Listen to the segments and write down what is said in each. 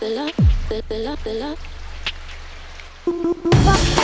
the love, the love, the love.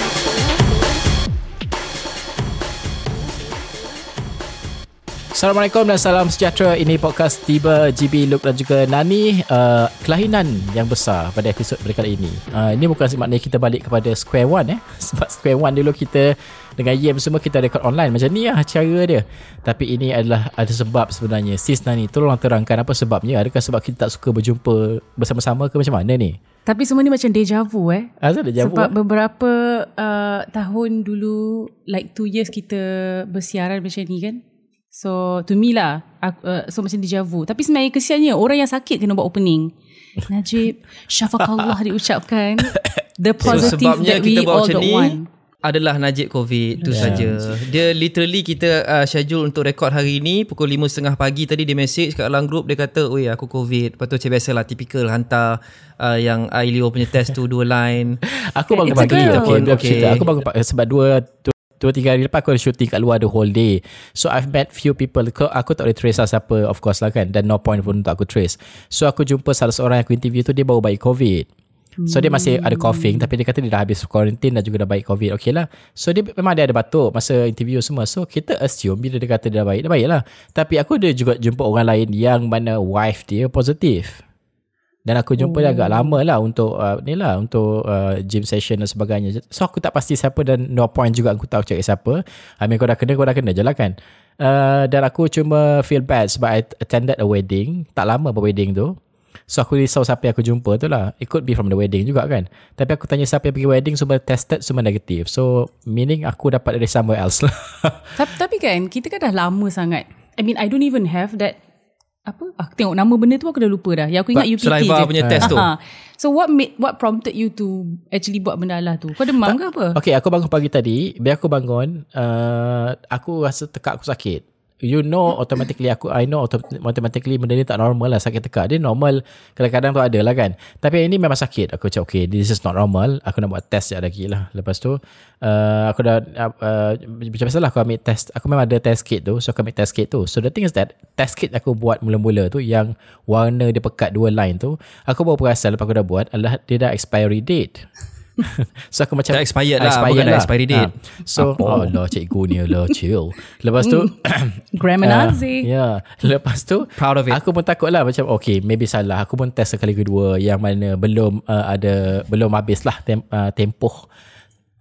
Assalamualaikum dan salam sejahtera. Ini podcast Tiba GB Luke dan juga Nani. Uh, kelahinan yang besar pada episod pada kali ini. Uh, ini bukan maknanya kita balik kepada square one eh. Sebab square one dulu kita dengan Yem semua kita record online. Macam ni lah cara dia. Tapi ini adalah ada sebab sebenarnya. Sis Nani, tolong terangkan apa sebabnya. Adakah sebab kita tak suka berjumpa bersama-sama ke macam mana ni? Tapi semua ni macam deja vu eh. Asal deja vu? Sebab eh? beberapa uh, tahun dulu, like two years kita bersiaran macam ni kan. So to me lah aku, uh, So macam deja vu Tapi sebenarnya kesiannya Orang yang sakit kena buat opening Najib Syafakallah diucapkan The positive so, that we all don't ni, want adalah Najib COVID tu yeah. saja. Dia literally kita uh, schedule untuk rekod hari ni pukul 5.30 pagi tadi dia message kat dalam group dia kata, "Oi, aku COVID." Lepas tu macam biasalah typical hantar uh, yang Ailio punya test tu dua line. aku bangun pagi okay, okay. okay. Aku bangun pagi sebab dua, dua Dua tiga hari lepas aku ada shooting kat luar the whole day. So I've met few people. Aku, aku tak boleh trace lah siapa of course lah kan. Dan no point pun untuk aku trace. So aku jumpa salah seorang yang aku interview tu dia baru baik COVID. So dia masih ada coughing tapi dia kata dia dah habis quarantine dan juga dah baik COVID. Okay lah. So dia memang dia ada batuk masa interview semua. So kita assume bila dia kata dia dah baik, dah baik lah. Tapi aku ada juga jumpa orang lain yang mana wife dia positif. Dan aku jumpa dia agak lama lah untuk uh, ni lah untuk uh, gym session dan sebagainya. So aku tak pasti siapa dan no point juga aku tahu cakap siapa. I mean kau dah kena kau dah kena je lah kan. Uh, dan aku cuma feel bad sebab I attended a wedding. Tak lama ber wedding tu. So aku risau siapa yang aku jumpa tu lah. It could be from the wedding juga kan. Tapi aku tanya siapa yang pergi wedding semua tested semua negatif. So meaning aku dapat dari somewhere else lah. tapi, tapi kan kita kan dah lama sangat. I mean I don't even have that apa? Aku tengok nama benda tu aku dah lupa dah. Yang aku ingat UPT saliva je. punya test tu. so what made what prompted you to actually buat benda lah tu? Kau demam ba- ke apa? okay aku bangun pagi tadi. Biar aku bangun uh, aku rasa tekak aku sakit you know automatically aku I know automatically benda ni tak normal lah sakit tekak. Dia normal kadang-kadang tu ada lah kan. Tapi ini memang sakit. Aku cakap okay this is not normal. Aku nak buat test sekejap lagi lah lepas tu. Uh, aku dah uh, macam biasa lah aku ambil test. Aku memang ada test kit tu so aku ambil test kit tu. So the thing is that test kit aku buat mula-mula tu yang warna dia pekat dua line tu aku baru perasan lepas aku dah buat adalah dia dah expiry date so aku macam Dah expired lah Expired lah. expiry date. Ha. So Oh. lah cikgu ni lah Chill. Lepas tu hmm. Grammar Nazi. uh, Ya. Yeah. Lepas tu Proud of it. Aku pun takut lah Macam okay Maybe salah. Aku pun test sekali kedua Yang mana Belum uh, ada Belum habis lah tem, uh, Tempoh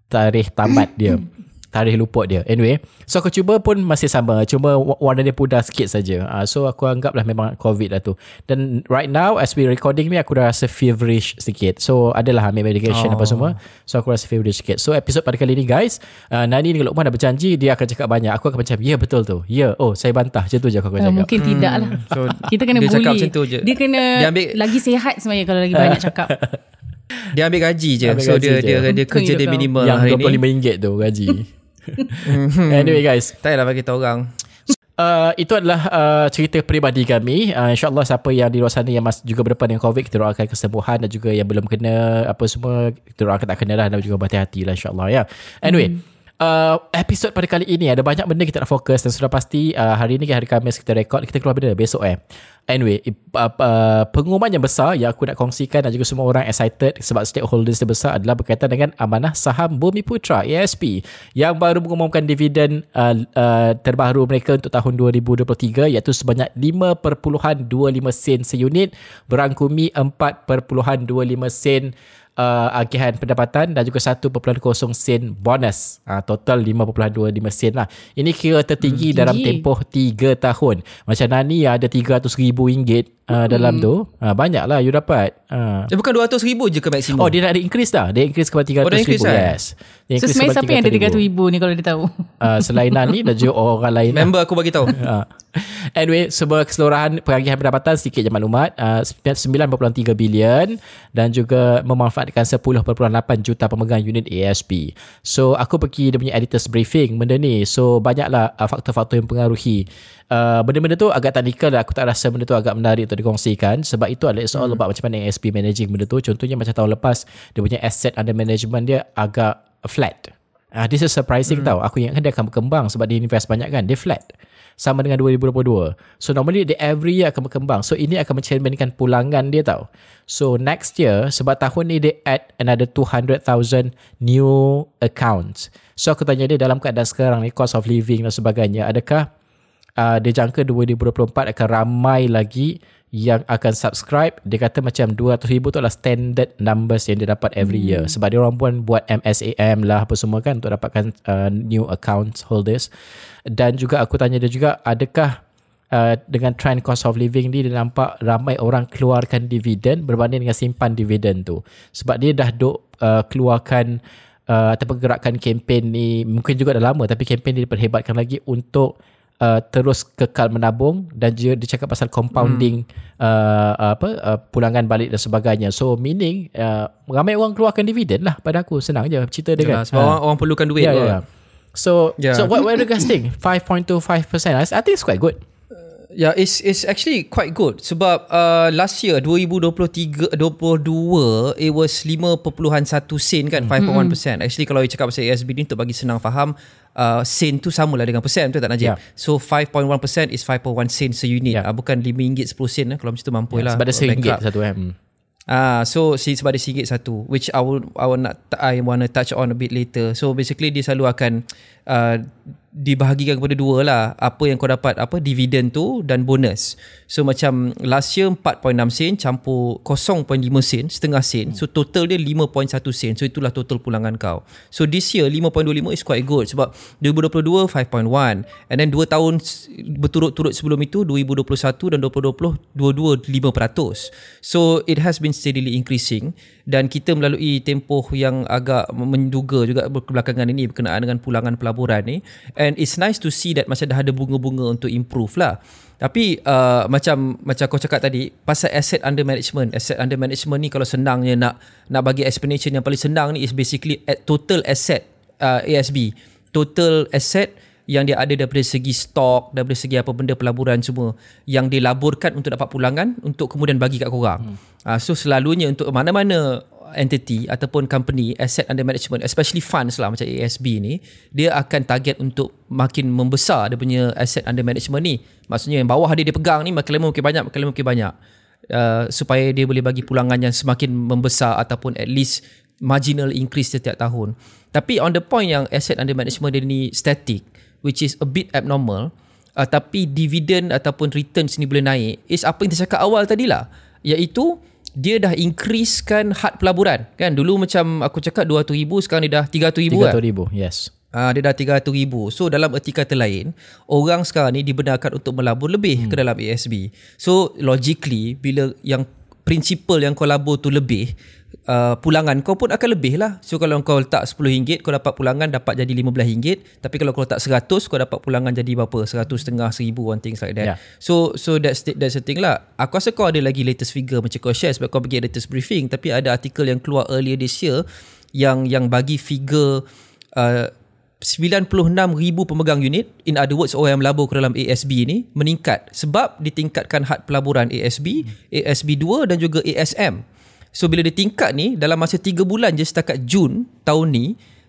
Tarikh tamat dia tarikh luput dia. Anyway, so aku cuba pun masih sama. Cuma warna dia pudar sikit saja. Uh, so aku anggaplah memang COVID lah tu. Dan right now as we recording ni aku dah rasa feverish sikit. So adalah ambil medication oh. apa semua. So aku rasa feverish sikit. So episod pada kali ni guys, uh, Nani dengan Luqman dah berjanji dia akan cakap banyak. Aku akan macam, ya yeah, betul tu. Ya, yeah, oh saya bantah. Macam tu je aku akan uh, cakap. Mungkin hmm. tidak lah. So, Kita kena dia bully. Cakap macam tu je. Dia kena dia ambil, lagi sihat sebenarnya kalau lagi banyak cakap. Dia ambil gaji je. Ambil so gaji dia, je. dia dia kerja dia minimal yang hari ni. Yang RM25 tu gaji. anyway guys Tak payahlah bagi tahu orang Uh, itu adalah uh, cerita peribadi kami. Uh, InsyaAllah siapa yang di luar sana yang masih juga berdepan dengan COVID, kita doakan kesembuhan dan juga yang belum kena apa semua, kita doakan tak kena lah dan juga berhati-hati lah insyaAllah ya. Anyway, hmm uh, episod pada kali ini ada banyak benda kita nak fokus dan sudah pasti uh, hari ini hari Khamis kita rekod kita keluar benda besok eh. Anyway, uh, uh, pengumuman yang besar yang aku nak kongsikan dan juga semua orang excited sebab stakeholders yang besar adalah berkaitan dengan amanah saham Bumi Putra ASP yang baru mengumumkan dividen uh, uh, terbaru mereka untuk tahun 2023 iaitu sebanyak 5.25 sen seunit berangkumi 4.25 sen uh, agihan pendapatan dan juga 1.0 sen bonus. Uh, total 5.25 sen lah. Ini kira tertinggi hmm, dalam tempoh 3 tahun. Macam Nani ada RM300,000 uh, hmm. dalam tu. Uh, banyak lah you dapat. Uh. Eh, bukan RM200,000 je ke maksimum? Oh dia nak ada increase dah. Dia increase kepada RM300,000. Oh, yes. Dia so sebenarnya siapa yang ada RM300,000 ni kalau dia tahu? Uh, selain Nani dan juga orang lain. Lah. Member aku bagi tahu. uh. Anyway, sebuah keseluruhan pengagihan pendapatan sedikit je maklumat. Uh, 9.3 bilion dan juga memanfaatkan 10.8 juta pemegang unit ASP. So, aku pergi dia punya editor's briefing benda ni. So, banyaklah uh, faktor-faktor yang pengaruhi. Uh, benda-benda tu agak technical lah. Aku tak rasa benda tu agak menarik untuk dikongsikan. Sebab itu adalah soal hmm. about macam mana ASP managing benda tu. Contohnya macam tahun lepas, dia punya asset under management dia agak flat. Uh, this is surprising hmm. tau. Aku ingatkan dia akan berkembang sebab dia invest banyak kan. Dia flat. Sama dengan 2022. So normally dia every year akan berkembang. So ini akan mencerminkan pulangan dia tau. So next year, sebab tahun ni dia add another 200,000 new accounts. So aku tanya dia dalam keadaan sekarang ni, cost of living dan sebagainya, adakah uh, dia jangka 2024 akan ramai lagi yang akan subscribe. Dia kata macam 200 ribu tu adalah standard numbers yang dia dapat every hmm. year sebab dia orang pun buat MSAM lah apa semua kan untuk dapatkan uh, new account holders. Dan juga aku tanya dia juga adakah uh, dengan trend cost of living ni dia nampak ramai orang keluarkan dividen berbanding dengan simpan dividen tu? Sebab dia dah duk uh, keluarkan uh, atau pergerakan kempen ni mungkin juga dah lama tapi kempen ni diperhebatkan lagi untuk uh, terus kekal menabung dan juga dia cakap pasal compounding hmm. uh, apa uh, pulangan balik dan sebagainya. So meaning uh, ramai orang keluarkan dividen lah pada aku senang je cerita dia kan. Sebab uh. orang, orang perlukan duit. Yeah, yeah, yeah. So yeah. so what what do you guys think? 5.25%. I, I think it's quite good. Yeah, it's it's actually quite good sebab uh, last year 2023 22 it was 5.1 sen kan 5.1%. Mm-hmm. Actually kalau you cakap pasal ASB ni untuk bagi senang faham uh, sen tu samalah dengan persen betul tak Najib? Yeah. So 5.1% is 5.1 sen se unit. Yeah. Uh, bukan RM5 10 sen lah kalau macam tu mampu yeah, lah. Sebab ada RM1 satu eh. Hmm. Ah, so si sebab dia RM1 satu which I will I will not I want to touch on a bit later. So basically dia selalu akan uh, dibahagikan kepada dua lah. Apa yang kau dapat apa dividen tu dan bonus. So macam last year 4.6 sen campur 0.5 sen setengah sen. So total dia 5.1 sen. So itulah total pulangan kau. So this year 5.25 is quite good sebab 2022 5.1 and then 2 tahun berturut-turut sebelum itu 2021 dan 2020 dua-dua 5% so it has been steadily increasing dan kita melalui tempoh yang agak menduga juga belakangan ini berkenaan dengan pulangan pelaburan ni. And it's nice to see that macam dah ada bunga-bunga untuk improve lah. Tapi uh, macam macam kau cakap tadi pasal asset under management. Asset under management ni kalau senangnya nak nak bagi explanation yang paling senang ni is basically total asset uh, ASB total asset yang dia ada daripada segi stok daripada segi apa benda pelaburan semua yang dilaburkan untuk dapat pulangan untuk kemudian bagi kat korang. Hmm. Uh, so selalunya untuk mana-mana entity ataupun company asset under management especially funds lah macam ASB ni dia akan target untuk makin membesar dia punya asset under management ni maksudnya yang bawah dia dia pegang ni makin lama makin banyak makin lama makin banyak uh, supaya dia boleh bagi pulangan yang semakin membesar ataupun at least marginal increase setiap tahun tapi on the point yang asset under management dia ni static which is a bit abnormal uh, tapi dividen ataupun returns ni boleh naik is apa yang kita cakap awal tadi lah iaitu dia dah increasekan had pelaburan kan dulu macam aku cakap 200,000 sekarang dia dah 300,000 300,000 kan? yes Ah, dia dah 300,000. So dalam erti kata lain, orang sekarang ni dibenarkan untuk melabur lebih hmm. ke dalam ASB. So logically, bila yang prinsipal yang kau labur tu lebih, uh, pulangan kau pun akan lebih lah. So kalau kau letak RM10, kau dapat pulangan dapat jadi RM15. Tapi kalau kau letak RM100, kau dapat pulangan jadi berapa? RM100 setengah, RM1000 and things like that. Yeah. So so that's that's the thing lah. Aku rasa kau ada lagi latest figure macam kau share sebab kau pergi latest briefing. Tapi ada artikel yang keluar earlier this year yang yang bagi figure uh, 96,000 pemegang unit in other words orang yang melabur ke dalam ASB ni meningkat sebab ditingkatkan had pelaburan ASB, ASB 2 dan juga ASM. So bila dia tingkat ni dalam masa 3 bulan je setakat Jun tahun ni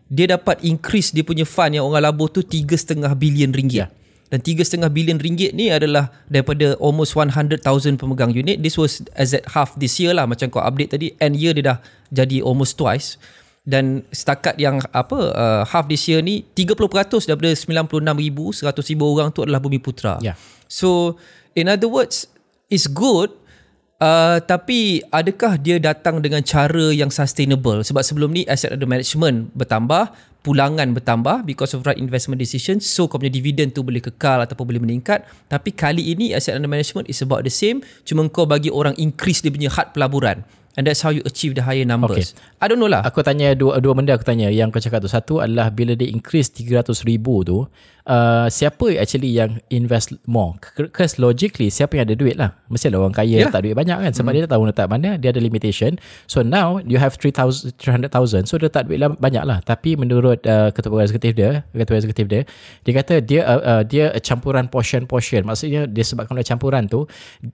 dia dapat increase dia punya fund yang orang labur tu 3.5 bilion ringgit. Yeah. Dan 3.5 bilion ringgit ni adalah daripada almost 100,000 pemegang unit. This was as at half this year lah macam kau update tadi. End year dia dah jadi almost twice. Dan setakat yang apa uh, half this year ni 30% daripada 96,000 100,000 orang tu adalah bumi putra. Yeah. So in other words it's good Uh, tapi adakah dia datang dengan cara yang sustainable sebab sebelum ni asset under management bertambah pulangan bertambah because of right investment decision so kau punya dividend tu boleh kekal ataupun boleh meningkat tapi kali ini asset under management is about the same cuma kau bagi orang increase dia punya had pelaburan and that's how you achieve the higher numbers. Okay. I don't know lah. Aku tanya dua dua benda aku tanya yang kau cakap tu. Satu adalah bila dia increase 300 ribu tu, uh, siapa actually yang invest more? Because logically siapa yang ada duit lah. Mesti ada orang kaya yeah. letak duit banyak kan sebab mm. dia tak tahu letak mana, dia ada limitation. So now you have 300,000 so dia letak duit lah banyak lah. Tapi menurut uh, ketua eksekutif dia, ketua eksekutif dia, dia kata dia uh, uh, dia campuran portion-portion. Maksudnya dia sebabkan oleh campuran tu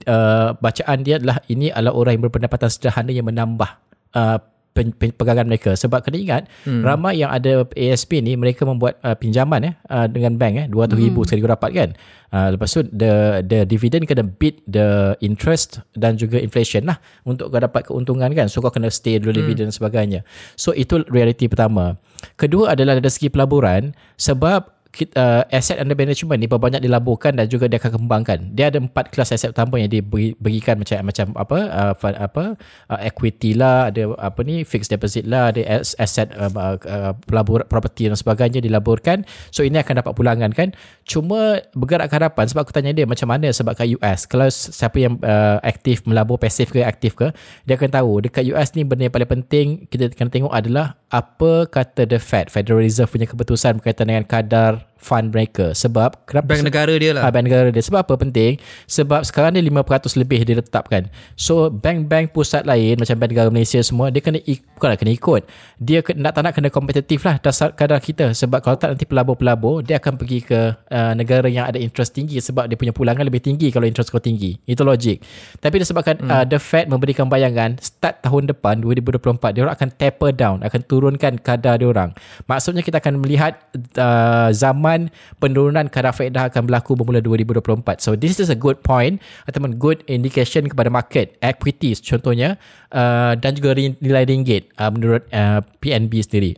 uh, bacaan dia adalah ini adalah orang yang berpendapatan sederhana yang menambah uh, pegangan mereka sebab kena ingat hmm. ramai yang ada ASP ni mereka membuat uh, pinjaman eh uh, dengan bank eh 200,000 hmm. sekali kau dapat kan uh, lepas tu the the dividend kena beat the interest dan juga inflation lah untuk kau dapat keuntungan kan so kau kena stay dulu hmm. dividend dan sebagainya so itu reality pertama kedua adalah dari segi pelaburan sebab uh, asset under management ni banyak dilaburkan dan juga dia akan kembangkan. Dia ada empat kelas aset utama yang diberikan macam macam apa uh, apa uh, equity lah, ada apa ni fixed deposit lah, ada asset uh, uh, pelabur property dan sebagainya dilaburkan. So ini akan dapat pulangan kan. Cuma bergerak ke hadapan sebab aku tanya dia macam mana sebab kat US kalau siapa yang uh, aktif melabur pasif ke aktif ke dia akan tahu dekat US ni benda yang paling penting kita kena tengok adalah apa kata the Fed? Federal Reserve punya keputusan berkaitan dengan kadar fund mereka sebab kenapa bank negara dia lah. Ha, bank negara dia. Sebab apa penting? Sebab sekarang ni 5% lebih dia letakkan so bank-bank pusat lain macam bank negara Malaysia semua dia kena bukanlah kena ikut. Dia nak tak nak kena kompetitif lah dasar kadar kita. Sebab kalau tak nanti pelabur-pelabur dia akan pergi ke uh, negara yang ada interest tinggi sebab dia punya pulangan lebih tinggi kalau interest kau tinggi. Itu logik. Tapi disebabkan hmm. uh, the Fed memberikan bayangan start tahun depan 2024 dia orang akan taper down akan turunkan kadar dia orang. Maksudnya kita akan melihat uh, zaman zaman penurunan kadar faedah akan berlaku bermula 2024. So this is a good point ataupun good indication kepada market equities contohnya uh, dan juga nilai ringgit uh, menurut uh, PNB sendiri.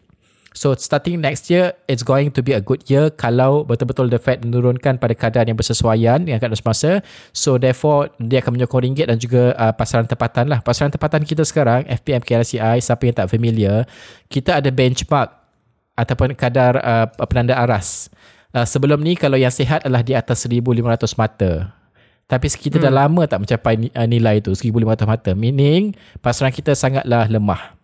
So starting next year, it's going to be a good year kalau betul-betul the Fed menurunkan pada kadar yang bersesuaian dengan kadar semasa. So therefore, dia akan menyokong ringgit dan juga uh, pasaran tempatan lah. Pasaran tempatan kita sekarang, FPM KLCI, siapa yang tak familiar, kita ada benchmark ataupun kadar uh, penanda aras. Uh, sebelum ni kalau yang sihat adalah di atas 1500 mata. Tapi kita hmm. dah lama tak mencapai uh, nilai tu 1500 mata. Meaning pasaran kita sangatlah lemah.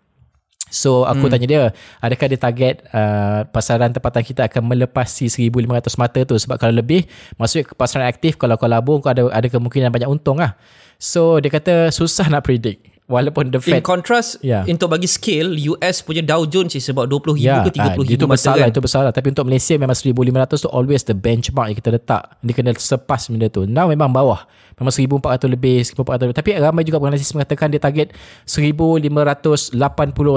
So aku hmm. tanya dia, adakah dia target uh, pasaran tempatan kita akan melepasi 1500 mata tu sebab kalau lebih maksudnya pasaran aktif kalau kau labur kau ada ada kemungkinan banyak untung lah. So dia kata susah nak predict. Walaupun the Fed In contrast yeah. Untuk bagi scale US punya Dow Jones is Sebab 20 yeah. ke 30 ribu Itu besar lah kan? Itu besar lah Tapi untuk Malaysia Memang 1500 tu Always the benchmark Yang kita letak Dia kena sepas benda tu Now memang bawah Memang 1400 lebih 1400 lebih Tapi ramai juga penganalisis mengatakan Dia target 1580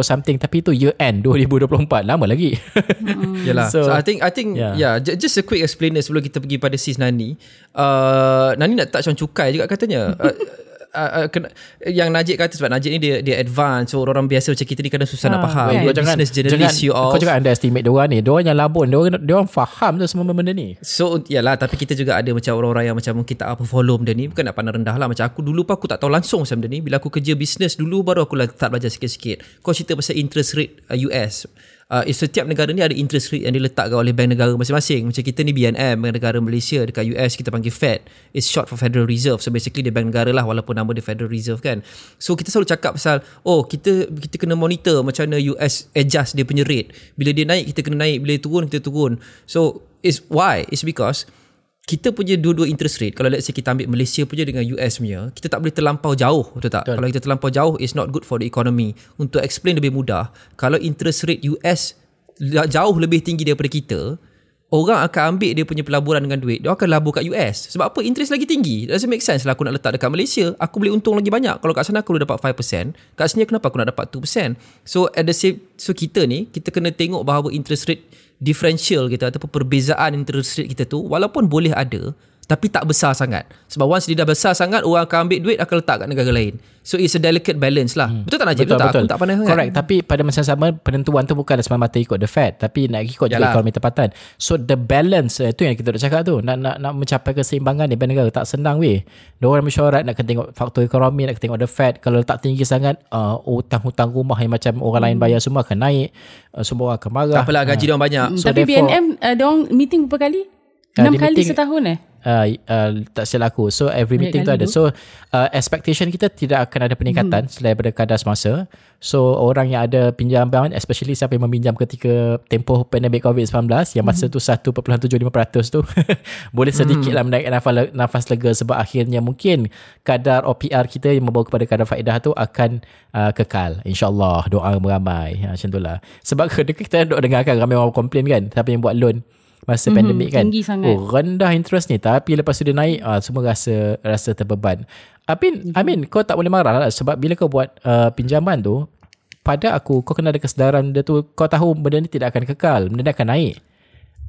something Tapi itu year end 2024 Lama lagi mm. Yalah so, so I think I think yeah. yeah Just a quick explainer Sebelum kita pergi pada sis Nani uh, Nani nak touch on cukai juga katanya uh, uh, uh, kena, yang Najib kata sebab Najib ni dia dia advance so orang biasa macam kita ni kadang susah ha, nak ah, faham. yeah. jangan, business journalist jangan, you all kau jangan underestimate dia orang ni dia orang yang labun dia orang, dia orang faham tu semua benda ni. So yalah tapi kita juga ada macam orang-orang yang macam mungkin tak apa follow benda ni bukan nak pandang rendah lah. Macam aku dulu pun aku tak tahu langsung macam benda ni. Bila aku kerja business dulu baru aku lah start belajar sikit-sikit. Kau cerita pasal interest rate uh, US uh, setiap negara ni ada interest rate yang diletakkan oleh bank negara masing-masing. Macam kita ni BNM, bank negara Malaysia dekat US kita panggil Fed. It's short for Federal Reserve. So basically dia bank negara lah walaupun nama dia Federal Reserve kan. So kita selalu cakap pasal oh kita kita kena monitor macam mana US adjust dia punya rate. Bila dia naik kita kena naik, bila dia turun kita turun. So it's why? It's because kita punya dua-dua interest rate kalau let's say kita ambil Malaysia punya dengan US punya kita tak boleh terlampau jauh betul tak? Betul. kalau kita terlampau jauh it's not good for the economy. Untuk explain lebih mudah kalau interest rate US jauh lebih tinggi daripada kita orang akan ambil dia punya pelaburan dengan duit. Dia akan labur kat US sebab apa? Interest lagi tinggi. Doesn't make sense lah aku nak letak dekat Malaysia. Aku boleh untung lagi banyak. Kalau kat sana aku boleh dapat 5% kat sini kenapa aku nak dapat 2% so at the same so kita ni kita kena tengok bahawa interest rate differential kita ataupun perbezaan interest rate kita tu walaupun boleh ada tapi tak besar sangat. Sebab once dia dah besar sangat orang akan ambil duit akan letak kat negara lain. So it's a delicate balance lah. Hmm. betul tak Najib? Betul, betul, betul. tak? Aku tak pandai correct. Kan? tapi pada masa sama penentuan tu bukan semata ikut the Fed. Tapi nak ikut juga ekonomi tempatan. So the balance uh, tu yang kita nak cakap tu. Nak nak nak mencapai keseimbangan ni negara tak senang weh. Orang mesyuarat nak kena tengok faktor ekonomi nak kena tengok the Fed. Kalau letak tinggi sangat uh, hutang-hutang rumah yang macam orang hmm. lain bayar semua akan naik. Uh, semua orang akan marah. Tak apalah gaji ha. dia orang banyak. So tapi BNM uh, dia orang meeting berapa kali? Uh, Enam kali meeting, setahun eh? Uh, uh, tak silap aku. So every meeting tu ada. So uh, expectation kita tidak akan ada peningkatan hmm. selain daripada kadar semasa. So orang yang ada pinjaman, especially siapa yang meminjam ketika tempoh pandemik COVID-19 yang masa hmm. tu 1.75% tu boleh sedikit hmm. lah menaik nafas, nafas lega sebab akhirnya mungkin kadar OPR kita yang membawa kepada kadar faedah tu akan uh, kekal. InsyaAllah doa beramai. Ha, macam tu lah. Sebab kita duk dengarkan ramai orang komplain kan siapa yang buat loan masa mm-hmm, pandemik kan. Tinggi sangat. Oh, rendah interest ni tapi lepas tu dia naik ah semua rasa rasa terbeban. Apin, mm-hmm. I mean kau tak boleh marah lah sebab bila kau buat uh, pinjaman tu pada aku kau kena ada kesedaran benda tu kau tahu benda ni tidak akan kekal benda ni akan naik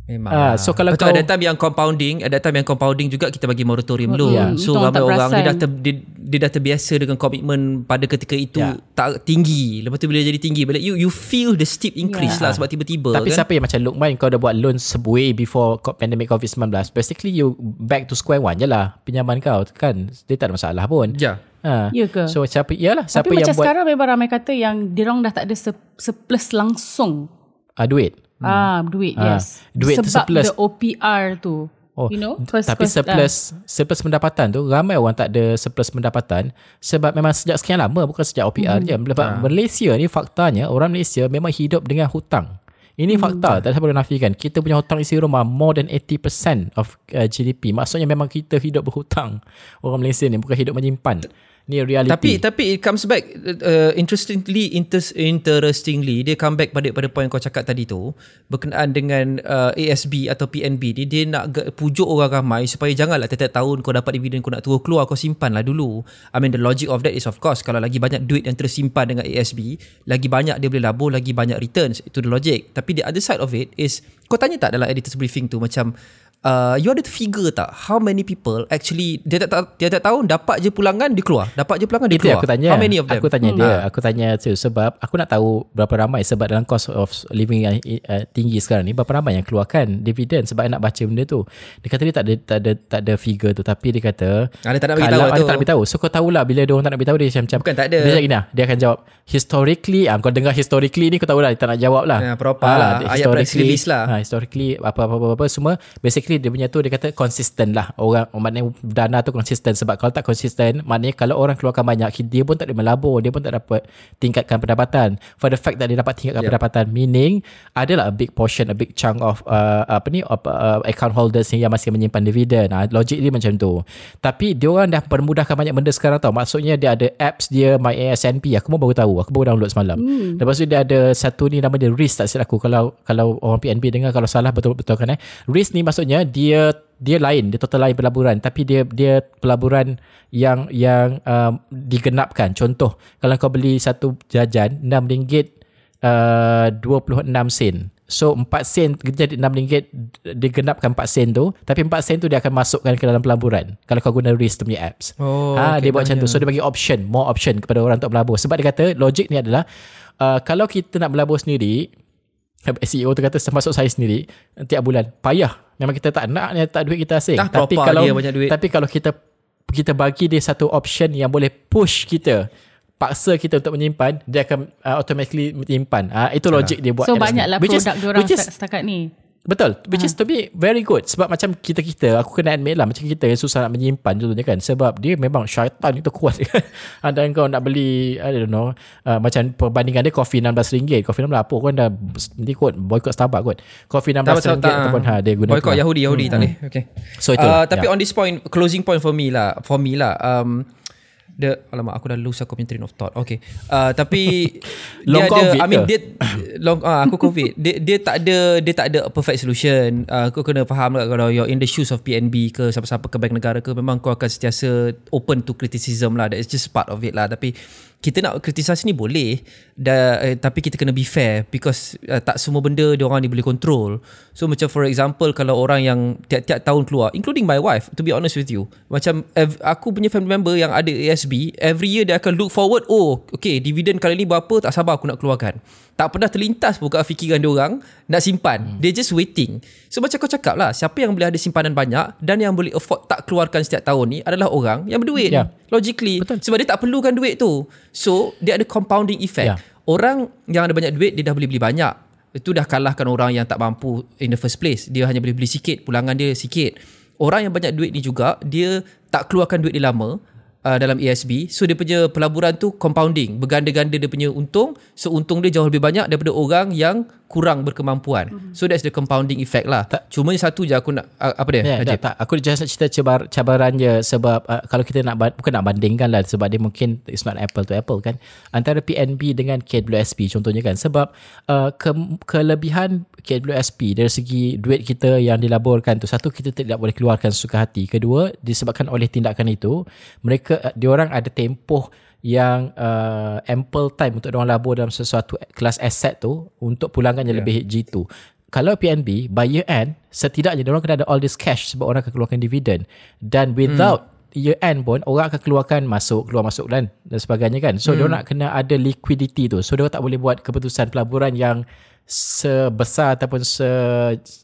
Memang. Ah, lah. so kalau Betul, kau- ada time yang compounding, ada time yang compounding juga kita bagi moratorium dulu. ya. So Itu orang ramai orang dia dah ter, dia, dia dah terbiasa dengan komitmen pada ketika itu Ya. tak tinggi. Lepas tu bila jadi tinggi, bila you you feel the steep increase Ya. lah sebab tiba-tiba Tapi kan. siapa yang macam Lukman kau dah buat loan way before pandemic COVID-19 basically you back to square one je lah pinjaman kau kan dia tak ada masalah pun Ya. ha. Ya ke? so siapa iyalah siapa Tapi yang macam buat sekarang memang ramai kata yang dirong dah tak ada surplus langsung. uh, duit Ah, duit, Ah, yes. duit Sebab surplus. the OPR tu. Oh, you know? First, tapi first, surplus surplus pendapatan tu ramai orang tak ada surplus pendapatan sebab memang sejak sekian lama bukan sejak OPR Hmm. je. Sebab Malaysia ni faktanya orang Malaysia memang hidup dengan hutang. Ini Hmm. fakta, tak boleh nafikan. Kita punya hutang isi rumah more than 80% of uh, GDP. Maksudnya memang kita hidup berhutang. Orang Malaysia ni bukan hidup menyimpan. Ni reality. Tapi tapi it comes back uh, interestingly inter, interestingly dia come back pada pada point kau cakap tadi tu berkenaan dengan uh, ASB atau PNB ni dia nak pujuk orang ramai supaya janganlah tiap-tiap tahun kau dapat dividen kau nak turun keluar kau simpan lah dulu. I mean the logic of that is of course kalau lagi banyak duit yang tersimpan dengan ASB lagi banyak dia boleh labur lagi banyak returns itu the logic. Tapi the other side of it is kau tanya tak dalam editors briefing tu macam Uh, you ada figure tak how many people actually dia tak tahu dia tak tahun dapat je pulangan dia keluar dapat je pulangan dia Itu keluar aku tanya. how many of them Aku tanya Hmm. dia. Aku tanya tu sebab aku nak tahu berapa ramai sebab dalam cost of living yang uh, tinggi sekarang ni berapa ramai yang keluarkan dividen sebab nak baca benda tu. Dia kata dia tak ada tak ada tak ada figure tu tapi dia kata Ah, dia tak nak bagi kalau tahu dia tu. tak nak bagi tahu. So kau tahulah bila dia orang tak nak bagi tahu dia macam Bukan tak ada. Dia cakap gini lah, dia akan jawab historically ah kau dengar historically ni kau tahulah dia tak nak jawab lah. Ya, proper lah. dia Ayat press historically- release lah. Ha, historically apa apa apa, apa semua basically dia punya tu dia kata konsisten lah. Orang maknanya dana tu konsisten sebab kalau tak konsisten maknanya kalau orang keluarkan banyak dia pun tak ada melabur. Dia pun tak dapat tingkatkan pendapatan. For the fact that dia dapat tingkatkan Yeah. pendapatan meaning adalah a big portion a big chunk of uh, apa ni of, uh, account holders yang masih menyimpan dividen ha, logik dia macam tu. Tapi dia orang dah permudahkan banyak benda sekarang tau. Maksudnya dia ada apps dia My ASNP aku pun baru tahu. Aku baru download semalam. Hmm. lepas tu dia ada satu ni nama dia RIS tak silap aku. Kalau kalau orang PNB dengar kalau salah betul-betul kan eh. RIS ni maksudnya dia dia lain dia total lain pelaburan tapi dia dia pelaburan yang yang um, digenapkan contoh kalau kau beli satu jajan RM6 uh, 26 sen So 4 sen jadi RM6 digenapkan 4 sen tu tapi 4 sen tu dia akan masukkan ke dalam pelaburan kalau kau guna RIS tu punya apps. Oh, ha, okay, dia buat macam tu. So dia bagi option, more option kepada orang untuk melabur. Sebab dia kata logik ni adalah uh, kalau kita nak melabur sendiri CEO tu kata termasuk saya sendiri tiap bulan payah. Memang kita tak nak ni tak duit kita asing. Dah tapi kalau dia banyak duit. tapi kalau kita kita bagi dia satu option yang boleh push kita paksa kita untuk menyimpan dia akan uh, automatically menyimpan uh, itu logik dia buat So banyaklah is- produk diorang is, setakat ni. Betul. Which is to me Very good. Sebab macam kita-kita Aku kena admit lah Macam kita yang susah nak menyimpan Contohnya kan. Sebab dia memang syaitan itu kuat. Kan Dan kau nak beli I don't know uh, Macam perbandingan dia Kopi RM16 Kopi RM16 apa Kau dah Nanti kot Boycott Starbucks kot. Kopi RM16 tak tak tak Ataupun ha, dia guna boycott Yahudi Yahudi tak boleh. Okay. So itu uh, tapi ya. on this point closing point for me lah for me lah um, the alamak aku dah lose aku punya train of thought. Okay. Uh, tapi Long dia COVID ada, I mean ke? dia long uh, aku covid. Dia dia tak ada dia tak ada perfect solution. Uh, kau kena faham lah kalau you're in the shoes of PNB ke siapa-siapa ke bank negara ke memang kau akan sentiasa open to criticism lah. That is just part of it lah. Tapi kita nak kritisasi ni boleh da, eh, tapi kita kena be fair because uh, tak semua benda dia orang ni boleh control. So macam for example kalau orang yang tiap-tiap tahun keluar including my wife to be honest with you macam ev- aku punya family member yang ada ASB every year dia akan look forward oh okay dividen kali ni berapa tak sabar aku nak keluarkan tak pernah terlintas pun kat fikiran dia orang nak simpan hmm. they just waiting so macam kau cakap lah siapa yang boleh ada simpanan banyak dan yang boleh afford tak keluarkan setiap tahun ni adalah orang yang berduit Ya. logically Betul. sebab dia tak perlukan duit tu so dia ada compounding effect Ya. orang yang ada banyak duit dia dah boleh beli banyak itu dah kalahkan orang yang tak mampu in the first place dia hanya boleh beli sikit pulangan dia sikit orang yang banyak duit ni juga dia tak keluarkan duit dia lama uh, dalam ASB so dia punya pelaburan tu compounding. Berganda-ganda dia punya untung. So untung dia jauh lebih banyak daripada orang yang kurang berkemampuan. So that's the compounding effect lah. Tak- cuma satu je aku nak uh, apa dia Najib? tak, tak. Aku just nak cerita cabar, cabaran je sebab uh, kalau kita nak bukan nak bandingkan lah sebab dia mungkin it's not apple to apple kan? Antara PNB dengan KWSP contohnya kan? Sebab uh, ke, kelebihan KWSP dari segi duit kita yang dilaburkan tu satu kita tidak boleh keluarkan suka hati. Kedua disebabkan oleh tindakan itu mereka uh, diorang ada tempoh yang uh, ample time untuk orang labur dalam sesuatu kelas aset tu untuk pulangan yang yeah. lebih G2 kalau PNB by year end setidaknya orang kena ada all this cash sebab orang akan keluarkan dividen dan without hmm. year end pun orang akan keluarkan masuk keluar masuk dan dan sebagainya kan so hmm. dia nak kena ada liquidity tu so dia tak boleh buat keputusan pelaburan yang sebesar ataupun se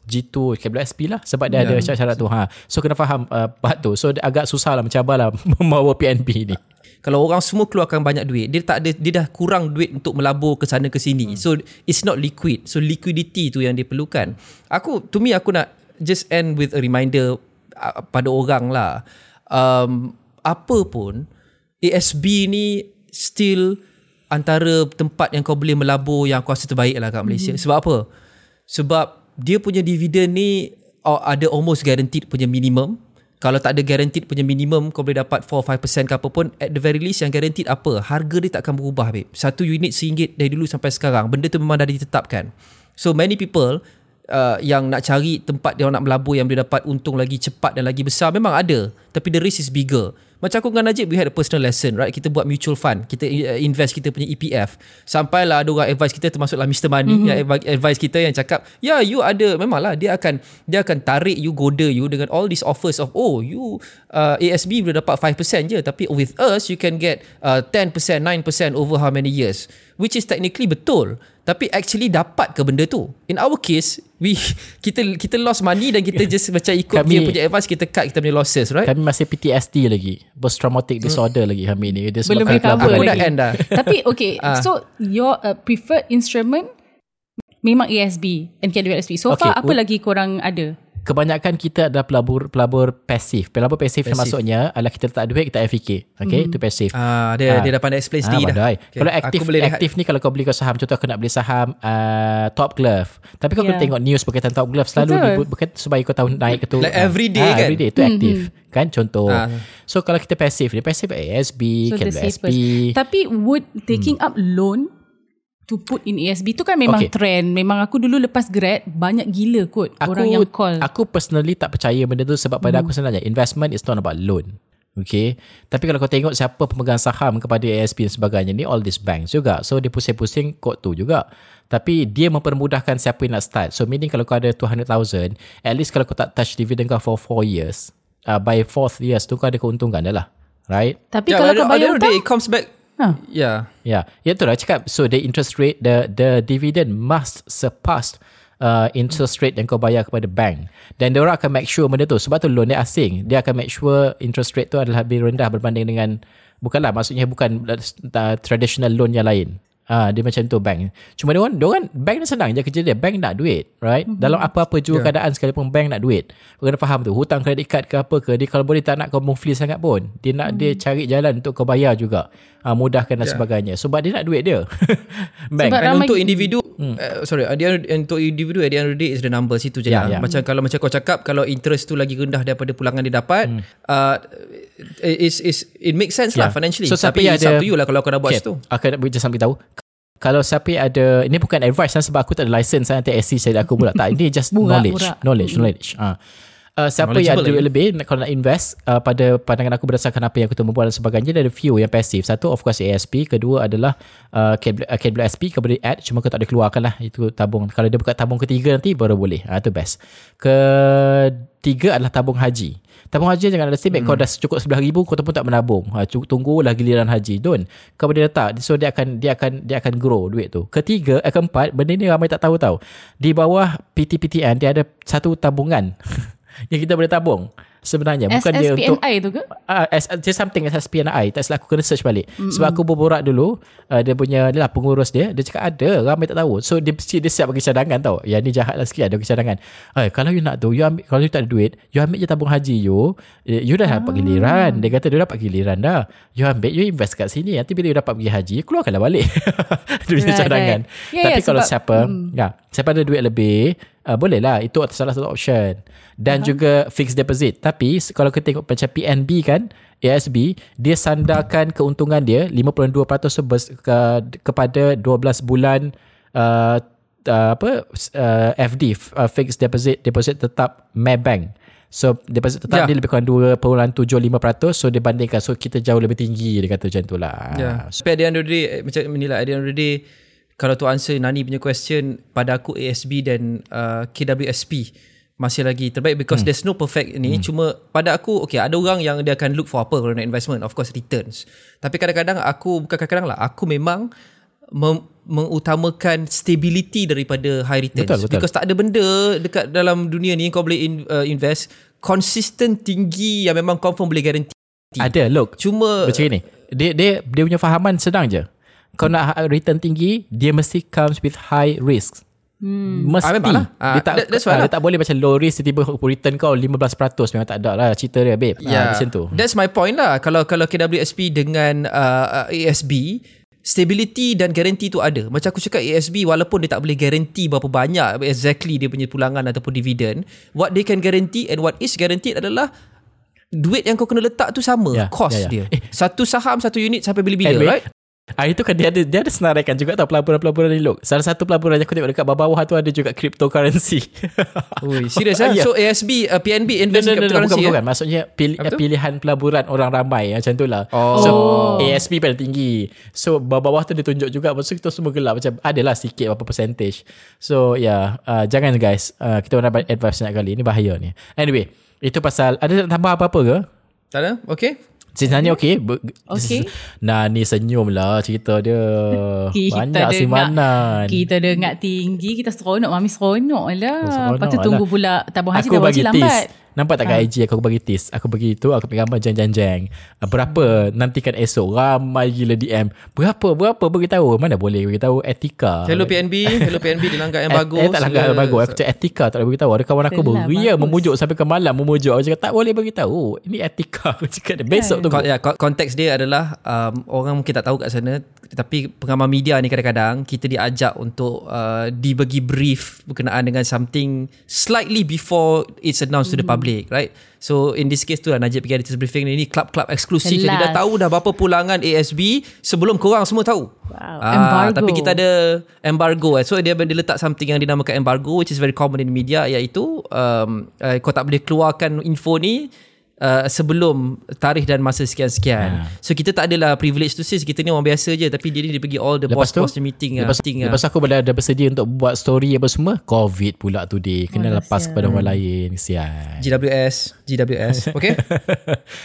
G2 KWSP lah sebab dia yeah. ada syarat-syarat tu. Ha. So kena faham uh, part tu. So agak susah lah mencabar lah membawa PNB ni. Kalau orang semua keluarkan banyak duit dia tak ada dia dah kurang duit untuk melabur ke sana ke sini. Hmm. so it's not liquid. So liquidity tu yang dia perlukan aku to me aku nak just end with a reminder uh, pada orang lah. Um, apa pun ASB ni still antara tempat yang kau boleh melabur yang aku rasa terbaik lah kat Malaysia. Mm-hmm. Sebab apa? Sebab dia punya dividen ni oh, ada almost guaranteed punya minimum. Kalau tak ada guaranteed punya minimum kau boleh dapat 4-5% ke apa pun. At the very least yang guaranteed apa? Harga dia tak akan berubah babe. Satu unit RM1 dari dulu sampai sekarang. Benda tu memang dah ditetapkan. So many people uh, yang nak cari tempat dia nak melabur yang boleh dapat untung lagi cepat dan lagi besar memang ada. Tapi the risk is bigger macam aku dengan Najib, we had a personal lesson, right? Kita buat mutual fund. Kita uh, invest kita punya EPF. Sampailah ada orang advice kita, termasuklah Mr. Money, mm-hmm. yang advice kita yang cakap, ya, yeah, you ada, memanglah, dia akan dia akan tarik you, goda you dengan all these offers of, oh, you uh, ASB boleh dapat 5% je. Tapi with us, you can get uh, 10%, 9% over how many years. Which is technically betul tapi actually dapat ke benda tu? In our case we kita kita lost money dan kita just macam ikut kami, dia punya advice kita cut kita punya losses right? kami masih PTSD lagi. Post traumatic hmm. disorder lagi kami ni. Dia belum recover lagi. dah end dah. Tapi okay uh. so your uh, preferred instrument memang ASB and KWSB so okay. far apa lagi korang ada kebanyakan kita adalah pelabur pelabur pasif. Pelabur pasif, pasif. maksudnya adalah kita letak duit kita fikir. Okay, itu mm. pasif. Ah, dia ah. dia dah pandai explain sendiri ah, dah. Okay. Kalau aktif aktif ni kalau kau beli kau saham contoh kau nak beli saham uh, Top Glove. Tapi kau yeah. kena tengok news berkaitan Top Glove selalu berkaitan supaya kau tahu naik ke tu. Like every day ah, kan. Every day itu mm-hmm. aktif. Kan contoh. Ah. So kalau kita pasif, dia pasif ASB, so KWSB. Tapi would taking hmm. up loan to put in ASB tu kan memang okay. trend. Memang aku dulu lepas grad banyak gila kot aku, orang yang call. Aku personally tak percaya benda tu sebab pada hmm. aku sebenarnya investment is not about loan. Okay. Tapi kalau kau tengok siapa pemegang saham kepada ASB dan sebagainya ni all these banks juga. So dia pusing-pusing kod tu juga. Tapi dia mempermudahkan siapa yang nak start. So meaning kalau kau ada 200,000 at least kalau kau tak touch dividend kau for 4 years uh, by 4th years tu kau ada keuntungan dah lah. Right? Tapi yeah, kalau kau bayar hutang. It comes back Huh. Yeah. Yeah. Ya tu lah cakap. So the interest rate, the the dividend must surpass uh, interest rate yang kau bayar kepada bank. Dan dia orang akan make sure benda tu. Sebab tu loan dia asing. Dia akan make sure interest rate tu adalah lebih rendah berbanding dengan, bukanlah maksudnya bukan uh, traditional loan yang lain. Ah, dia macam tu bank. Cuma dia orang, dia orang bank ni senang je kerja dia. Bank nak duit, right? Mm-hmm. Dalam apa-apa juga yeah. keadaan sekalipun bank nak duit. Kau kena faham tu. Hutang kredit card ke apa ke, dia kalau boleh tak nak kau mufli sangat pun. Dia nak mm-hmm. dia cari jalan untuk kau bayar juga. Ah, mudahkan dan yeah. sebagainya. Sebab dia nak duit dia. bank. Sebab untuk individu, hmm. uh, sorry, dia untuk individu at the end of the day is the number situ je yeah, lah. Yeah. Macam kalau macam kau cakap, kalau interest tu lagi rendah daripada pulangan dia dapat, hmm. uh, is is it makes sense yeah. lah financially. So, Tapi it's up to you lah kalau kau nak buat okay. situ. Aku nak just sampai tahu kalau siapa ada ini bukan advice lah sebab aku tak ada license lah, nanti SC saya aku pula tak. Ini just knowledge knowledge knowledge. Ah uh, siapa yang ada duit lebih kalau nak invest uh, pada pandangan aku berdasarkan apa yang aku temukan dan sebagainya ada few yang pasif satu of course ASP kedua adalah uh, KWSP kau boleh add cuma kau tak boleh keluarkan lah. Itu tabung. Kalau dia buka tabung ketiga nanti baru boleh. Ah uh, itu best. Ketiga adalah tabung haji. Tabung haji jangan ada hmm. Kau dah cukup RM11,000 Kau pun tak menabung. Ha, Tunggulah giliran haji. Don't. Kau boleh letak. So dia akan Dia akan dia akan grow duit tu. Ketiga eh, Keempat Benda ni ramai tak tahu tau. Di bawah PTPTN Dia ada satu tabungan Yang kita boleh tabung sebenarnya. Bukan dia untuk SSPNI tu ke? Ah uh, just something SSPNI tak salah aku kena search balik. Mm-hmm. sebab aku berborak dulu uh, dia punya dia lah pengurus dia dia cakap ada ramai tak tahu. So dia dia siap bagi cadangan tau. Yang ni jahat lah sikit ada bagi cadangan. Eh kalau you nak tu you ambil, kalau you tak ada duit you ambil je tabung haji you eh, you dah ah. dapat giliran. Dia kata dia dapat giliran dah. You ambil you invest kat sini. Nanti bila you dapat pergi haji you keluarkanlah balik. Duit right, cadangan. Right. Yeah, tapi yeah, kalau sebab, siapa mm. ya siapa ada duit lebih uh, boleh lah itu salah satu option dan uh-huh. juga fixed deposit tapi kalau kita tengok macam PNB kan ASB dia sandarkan keuntungan dia 52% ke, kepada 12 bulan uh, uh, apa uh, FD uh, fixed deposit deposit tetap Maybank So deposit tetap Ya. dia lebih kurang 2.75% so dia bandingkan so kita jauh lebih tinggi dia kata macam tu lah. Yeah. So, Tapi at the end of the day, macam inilah, at the end of the day, kalau tu answer Nani punya question, pada aku ASB dan uh, KWSP masih lagi terbaik because hmm. there's no perfect ni. Hmm. Cuma pada aku, okay, ada orang yang dia akan look for apa kalau nak investment? Of course, returns. Tapi kadang-kadang aku, bukan kadang-kadang lah, aku memang mem- mengutamakan stability daripada high returns. Betul, betul. Because tak ada benda dekat dalam dunia ni kau boleh in, uh, invest consistent tinggi yang memang confirm boleh guarantee. ada look. Cuma Macam ni. Dia dia dia punya fahaman senang je. Kau nak return tinggi, dia mesti comes with high risks. Hmm. Mesti. Ah, memang lah. Ah, dia tak that- that's why ah, lah. dia tak boleh macam low risk tiba-tiba return kau 15% memang tak ada lah cerita dia babe. Ah, macam tu. That's my point lah. Kalau kalau KWSP dengan uh, ASB, stability dan guarantee tu ada. Macam aku cakap ASB walaupun dia tak boleh guarantee berapa banyak exactly dia punya pulangan ataupun dividen, what they can guarantee and what is guaranteed adalah duit yang kau kena letak tu sama Ya, cost ya, ya. dia. Satu saham satu unit sampai bila-bila Anyway, right? Ah itu kan dia ada dia ada senaraikan juga tau pelaburan-pelaburan ni look. Salah satu pelaburan yang aku tengok dekat bawah-bawah tu ada juga cryptocurrency. Ui, serius ah. Ya. So ASB uh, PNB invest no, no, no, cryptocurrency. bukan, eh? bukan. Maksudnya pil- pilihan pelaburan orang ramai macam tu lah. Oh. So ASP paling tinggi. So bawah-bawah tu dia tunjuk juga. Maksud kita semua gelap. Macam adalah sikit berapa percentage. So yeah, uh, jangan guys. Uh, kita orang dapat advice banyak kali. Ini bahaya ni. Anyway, itu pasal, ada nak tambah apa-apa ke? Tak ada? Okay. Okey. Be- Okey. Nah ni senyum lah cerita dia. Kita Banyak dengar- simanan. Kita dengar tinggi, kita seronok. Mami seronok lah. Seronok Lepas tu lah. tunggu pula tabung haji, Aku tabung haji bagi lambat. Nampak tak kat IG aku bagi tis. Aku bagi itu, aku pergi gambar jeng jeng jeng. Ah, Berapa nantikan esok ramai gila DM. Berapa berapa beritahu. Mana boleh beritahu etika. Hello PNB, hello PNB dilanggar embargo. Eh, eh, tak langgar Segala- embargo. Aku cakap etika tak boleh beritahu. Ada kawan aku beria bagus. memujuk sampai ke malam memujuk. Aku cakap tak boleh beritahu. Ini etika. Aku cakap besok tu. Kon- ya, kon- konteks dia adalah um, orang mungkin tak tahu kat sana tapi pengamal media ni kadang-kadang kita diajak untuk uh, dibagi brief berkenaan dengan something slightly before it's announced to the public right so in this case tu lah Najib pergi ada briefing ni club-club eksklusif jadi dah tahu dah berapa pulangan ASB sebelum korang semua tahu Wow. Ah, Embargo. Tapi kita ada embargo eh. So dia, dia letak something yang dinamakan embargo which is very common in media iaitu um, uh, kau tak boleh keluarkan info ni uh, sebelum tarikh dan masa sekian-sekian. Ha. So kita tak adalah privilege tu sis. Kita ni orang biasa je tapi dia ni dia pergi all the Lepas tu, boss-boss meeting lepas, ah, meeting lepas aku dah, dah bersedia untuk buat story apa semua. Covid pula today. Kena Oh, lepas sial. kepada orang lain. Sial. GWS, GWS. Okay?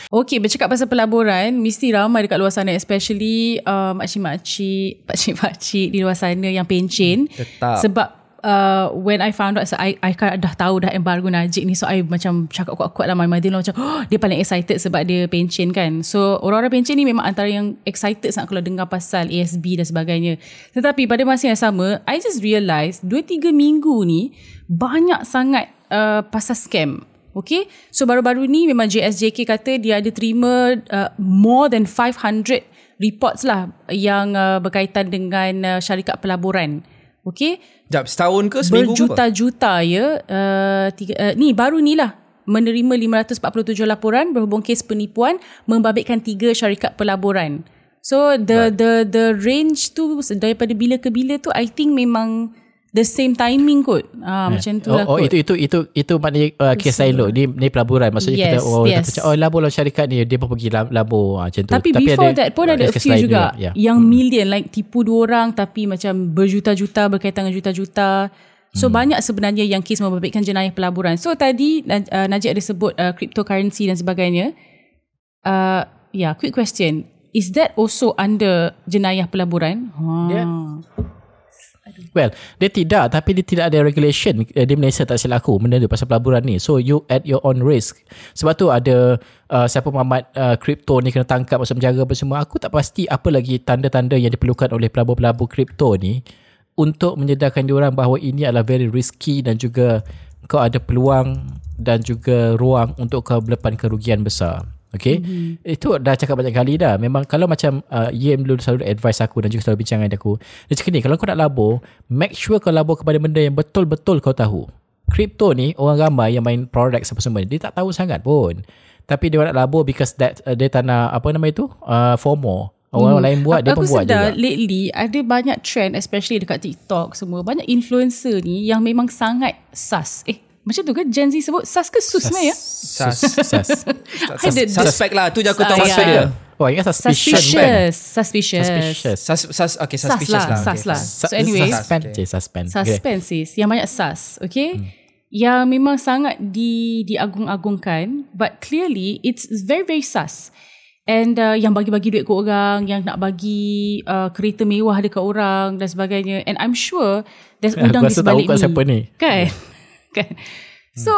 Okay, bercakap pasal pelaburan, mesti ramai dekat luar sana, especially uh, makcik-makcik, pakcik-pakcik di luar sana yang pencen. Tetap. Sebab uh, when I found out, so I, I kan dah tahu dah embargo Najib ni, so I macam cakap kuat-kuat lah, my mother macam, oh, dia paling excited sebab dia pencen kan. So, orang-orang pencen ni memang antara yang excited sangat kalau dengar pasal ASB dan sebagainya. Tetapi pada masa yang sama, I just realise 2-3 minggu ni, banyak sangat uh, pasal scam. Okay, so baru-baru ni memang JSJK kata dia ada terima uh, more than 500 reports lah yang uh, berkaitan dengan uh, syarikat pelaburan. Okay, Jap, setahun ke seminggu ke apa? berjuta-juta ya. Uh, tiga, uh, ni baru ni lah menerima 547 laporan berhubung kes penipuan membabitkan tiga syarikat pelaburan. So the right. the the range tu daripada bila ke bila tu I think memang the same timing kot. Ah macam tu lah oh, oh kot. itu itu itu itu maknanya uh, kes loh. Ni ni pelaburan maksudnya Yes, kita oh yes. kata oh labur lah syarikat ni dia pun pergi lab- labur ah, macam tu. Tapi, before that pun uh, ada a few juga ya. yang million like tipu dua orang tapi macam berjuta-juta berkaitan dengan juta-juta. So hmm. banyak sebenarnya yang kes membabitkan jenayah pelaburan. So tadi uh, Najib ada sebut uh, cryptocurrency dan sebagainya. Uh, yeah, quick question. Is that also under jenayah pelaburan? Ha. Dia- Well, dia tidak tapi dia tidak ada regulation uh, di Malaysia tak silap aku benda tu pasal pelaburan ni. So you at your own risk. Sebab tu ada uh, siapa mamat uh, kripto ni kena tangkap masuk penjara apa semua. Aku tak pasti apa lagi tanda-tanda yang diperlukan oleh pelabur-pelabur kripto ni untuk menyedarkan diorang bahawa ini adalah very risky dan juga kau ada peluang dan juga ruang untuk kau berlepan kerugian besar. Okay mm-hmm. Itu dah cakap banyak kali dah. Memang kalau macam uh, Yem dulu selalu advice aku Dan juga selalu bincang dengan aku. Dia cakap ni Kalau kau nak labur Make sure kau labur kepada benda Yang betul-betul kau tahu. Crypto ni Orang ramai yang main product apa semua Dia tak tahu sangat pun. Tapi dia nak labur Because that uh, Dia tak nak Apa nama itu? Uh, FOMO. Orang lain buat Dia aku pun buat sedar juga. lately ada banyak trend especially dekat TikTok semua banyak influencer ni yang memang sangat sus. Eh Macam tu kan Gen Z sebut sus ke sus sebenarnya? Sas. Sas. Ada Suspect lah. Tu je aku tahu Ah, maksud dia. Oh, ingat suspicious. Suspicious. Suspicious. Suspicious. Sus, sus, okay, Sus suspicious lah, lah. sus okay. lah. So anyway, Suspend. Okay. Okay. Suspense sis Yang banyak sus Okay Yang memang sangat di diagung-agungkan But clearly It's very very sus And uh, yang bagi-bagi duit ke orang Yang nak bagi uh, kereta mewah dekat orang Dan sebagainya And I'm sure There's Aku udang di rasa tahu sebalik kau ni siapa ni. Kan Kan So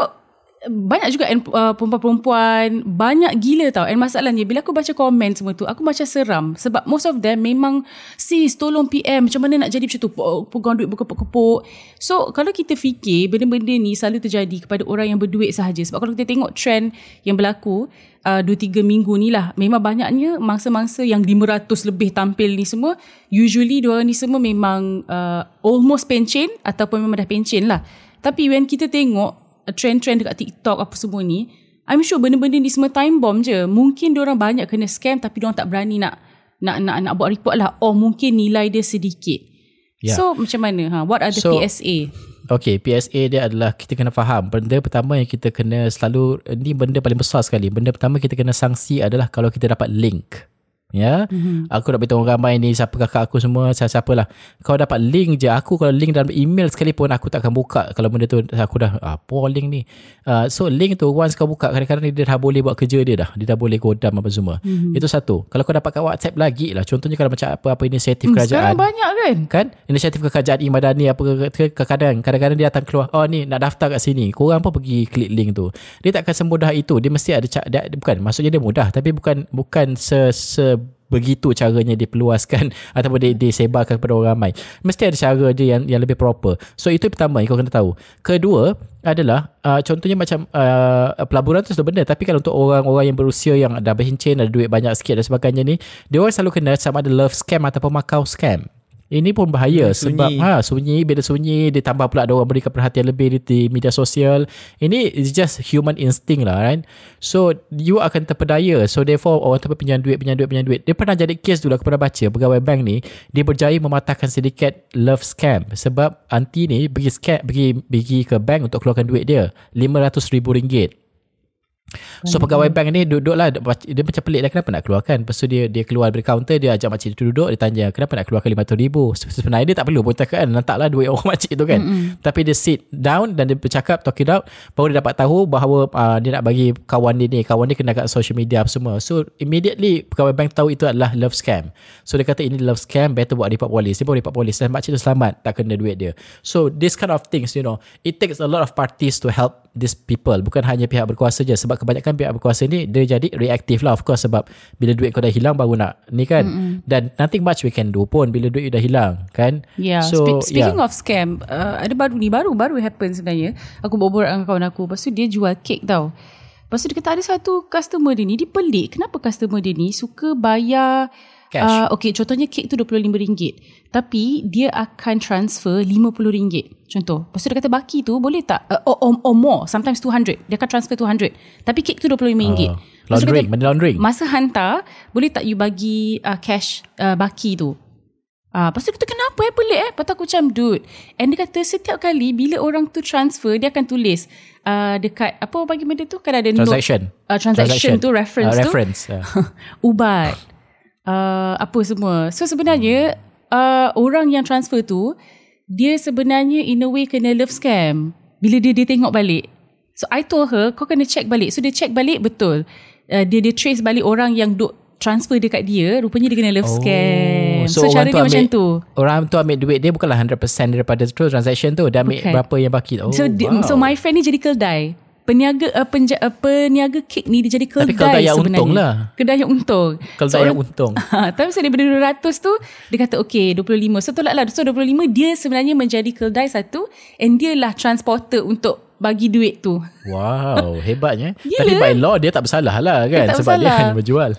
banyak juga uh, perempuan-perempuan. Banyak gila tau. And masalahnya bila aku baca komen semua tu aku macam seram. Sebab most of them memang sis tolong PM macam mana nak jadi macam tu? Pe- pegang duit berkepuk-kepuk. So kalau kita fikir benda-benda ni selalu terjadi kepada orang yang berduit sahaja. Sebab kalau kita tengok trend yang berlaku uh, 2-3 minggu ni lah memang banyaknya mangsa-mangsa yang 500 lebih tampil ni semua usually diorang ni semua memang uh, almost pencen ataupun memang dah pencen lah. Tapi when kita tengok trend-trend dekat TikTok apa semua ni I'm sure benda-benda ni semua time bomb je mungkin diorang banyak kena scam tapi diorang tak berani nak nak nak nak buat report lah or mungkin nilai dia sedikit Yeah. so macam mana ha what are the So- PSA Okay, PSA dia adalah kita kena faham. Benda pertama yang kita kena selalu, ni benda paling besar sekali. Benda pertama kita kena sanksi adalah kalau kita dapat link. Ya, mm-hmm. aku nak beritahu orang ramai ni siapa kakak aku semua siapa lah. Kau dapat link je. Aku kalau link dalam email sekalipun aku tak akan buka kalau benda tu aku dah apa link ni. Uh, so link tu once kau buka kadang-kadang dia dah boleh buat kerja dia dah. Dia dah boleh godam apa semua. Mm-hmm. Itu satu. Kalau kau dapat kat WhatsApp lagi lah. Contohnya kalau macam apa-apa inisiatif Hmm, kerajaan sekarang banyak kan kan inisiatif kerajaan Imadani apa ke- ke- kadang kadang-kadang dia datang keluar oh ni nak daftar kat sini korang pun pergi klik link tu dia takkan semudah itu dia mesti ada dia, bukan maksudnya dia mudah tapi bukan bukan se, se begitu caranya diperluaskan ataupun dia, disebarkan kepada orang ramai. Mesti ada cara dia yang yang lebih proper. So itu pertama yang kau kena tahu. Kedua adalah uh, contohnya macam uh, pelaburan tu sudah benda tapi kalau untuk orang-orang yang berusia yang dah berhincin ada duit banyak sikit dan sebagainya ni dia orang selalu kena sama ada love scam ataupun Macau scam ini pun bahaya Hmm, sebab sunyi. ha sunyi bila sunyi ditambah pula ada orang berikan perhatian lebih di, di media sosial. Ini is just human instinct lah right. So you akan terpedaya. So therefore orang tu pinjam duit pinjam duit pinjam duit. Dia pernah jadi kes dulu aku pernah baca pegawai bank ni dia berjaya mematahkan sindiket love scam sebab anti ni pergi scam pergi pergi ke bank untuk keluarkan duit dia RM500,000. So pegawai bank ni duduk lah Dia macam pelik lah Kenapa nak keluarkan? Lepas tu dia, dia keluar dari kaunter Dia ajak makcik tu duduk Dia tanya Kenapa nak keluarkan RM500,000 Sebenarnya dia tak perlu pun cakap kan Letaklah duit orang makcik tu kan. Mm-hmm. Tapi dia sit down Dan dia bercakap Talk it out Baru dia dapat tahu Bahawa uh, Dia nak bagi kawan dia ni Kawan dia kena kat social media apa semua. So immediately Pegawai bank tahu itu adalah love scam. So dia kata ini love scam Better buat report polis. Dia buat report polis Dan makcik tu selamat Tak kena duit dia. So this kind of things you know It takes a lot of parties to help these people bukan hanya pihak berkuasa je. Sebab kebanyakan pihak berkuasa ni dia jadi reaktif lah of course sebab bila duit kau dah hilang baru nak ni kan mm-hmm. dan nothing much we can do pun bila duit dah hilang kan Yeah. so Spe- speaking yeah. of scam, uh, ada baru ni baru baru happen sebenarnya. Aku berbual dengan kawan aku. Lepas tu dia jual kek tau. Lepas tu dia kata ada satu customer dia ni, dia pelik. Kenapa customer dia ni suka bayar Cash. Uh, okay, contohnya kek tu RM25. Tapi dia akan transfer RM50. Contoh. Lepas tu dia kata baki tu boleh tak? Uh, or, or, or more. Sometimes 200. Dia akan transfer 200. Tapi kek tu RM25. Ah, Lepas tu dia laundering, kata, benda laundering. Masa hantar, boleh tak you bagi uh, cash uh, baki tu? Ah, lepas tu kata kenapa eh pelik eh? Lepas tu aku macam dude. And dia kata setiap kali bila orang tu transfer dia akan tulis uh, dekat apa bagi benda tu kan ada Transaction. note, uh, transaction, tu reference uh, tu reference yeah. ubat uh, apa semua. So sebenarnya uh, orang yang transfer tu dia sebenarnya in a way kena love scam bila dia dia tengok balik. So I told her kau kena check balik. So dia check balik betul. Uh, dia dia trace balik orang yang duk transfer dekat dia rupanya dia kena love scam. So, so cara dia ambil, macam tu. Orang tu ambil duit dia bukanlah 100% daripada tu transaction tu. Dia ambil Bukan. berapa yang baki. Oh, so wow. so my friend ni jadi keldai. Peniaga uh, penja, uh, peniaga kek ni dia jadi keldai Tapi keldai yang sebenarnya. untung lah. Kedai yang untung. Keldai yang untung. Ha, tapi so daripada 200 tu dia kata okay 25. So tolak lah. So 25 dia sebenarnya menjadi keldai satu and dia lah transporter untuk bagi duit tu. Wow, hebatnya. Gila. Tapi by law dia tak bersalah lah kan tak sebab dia bersalah. hanya berjual.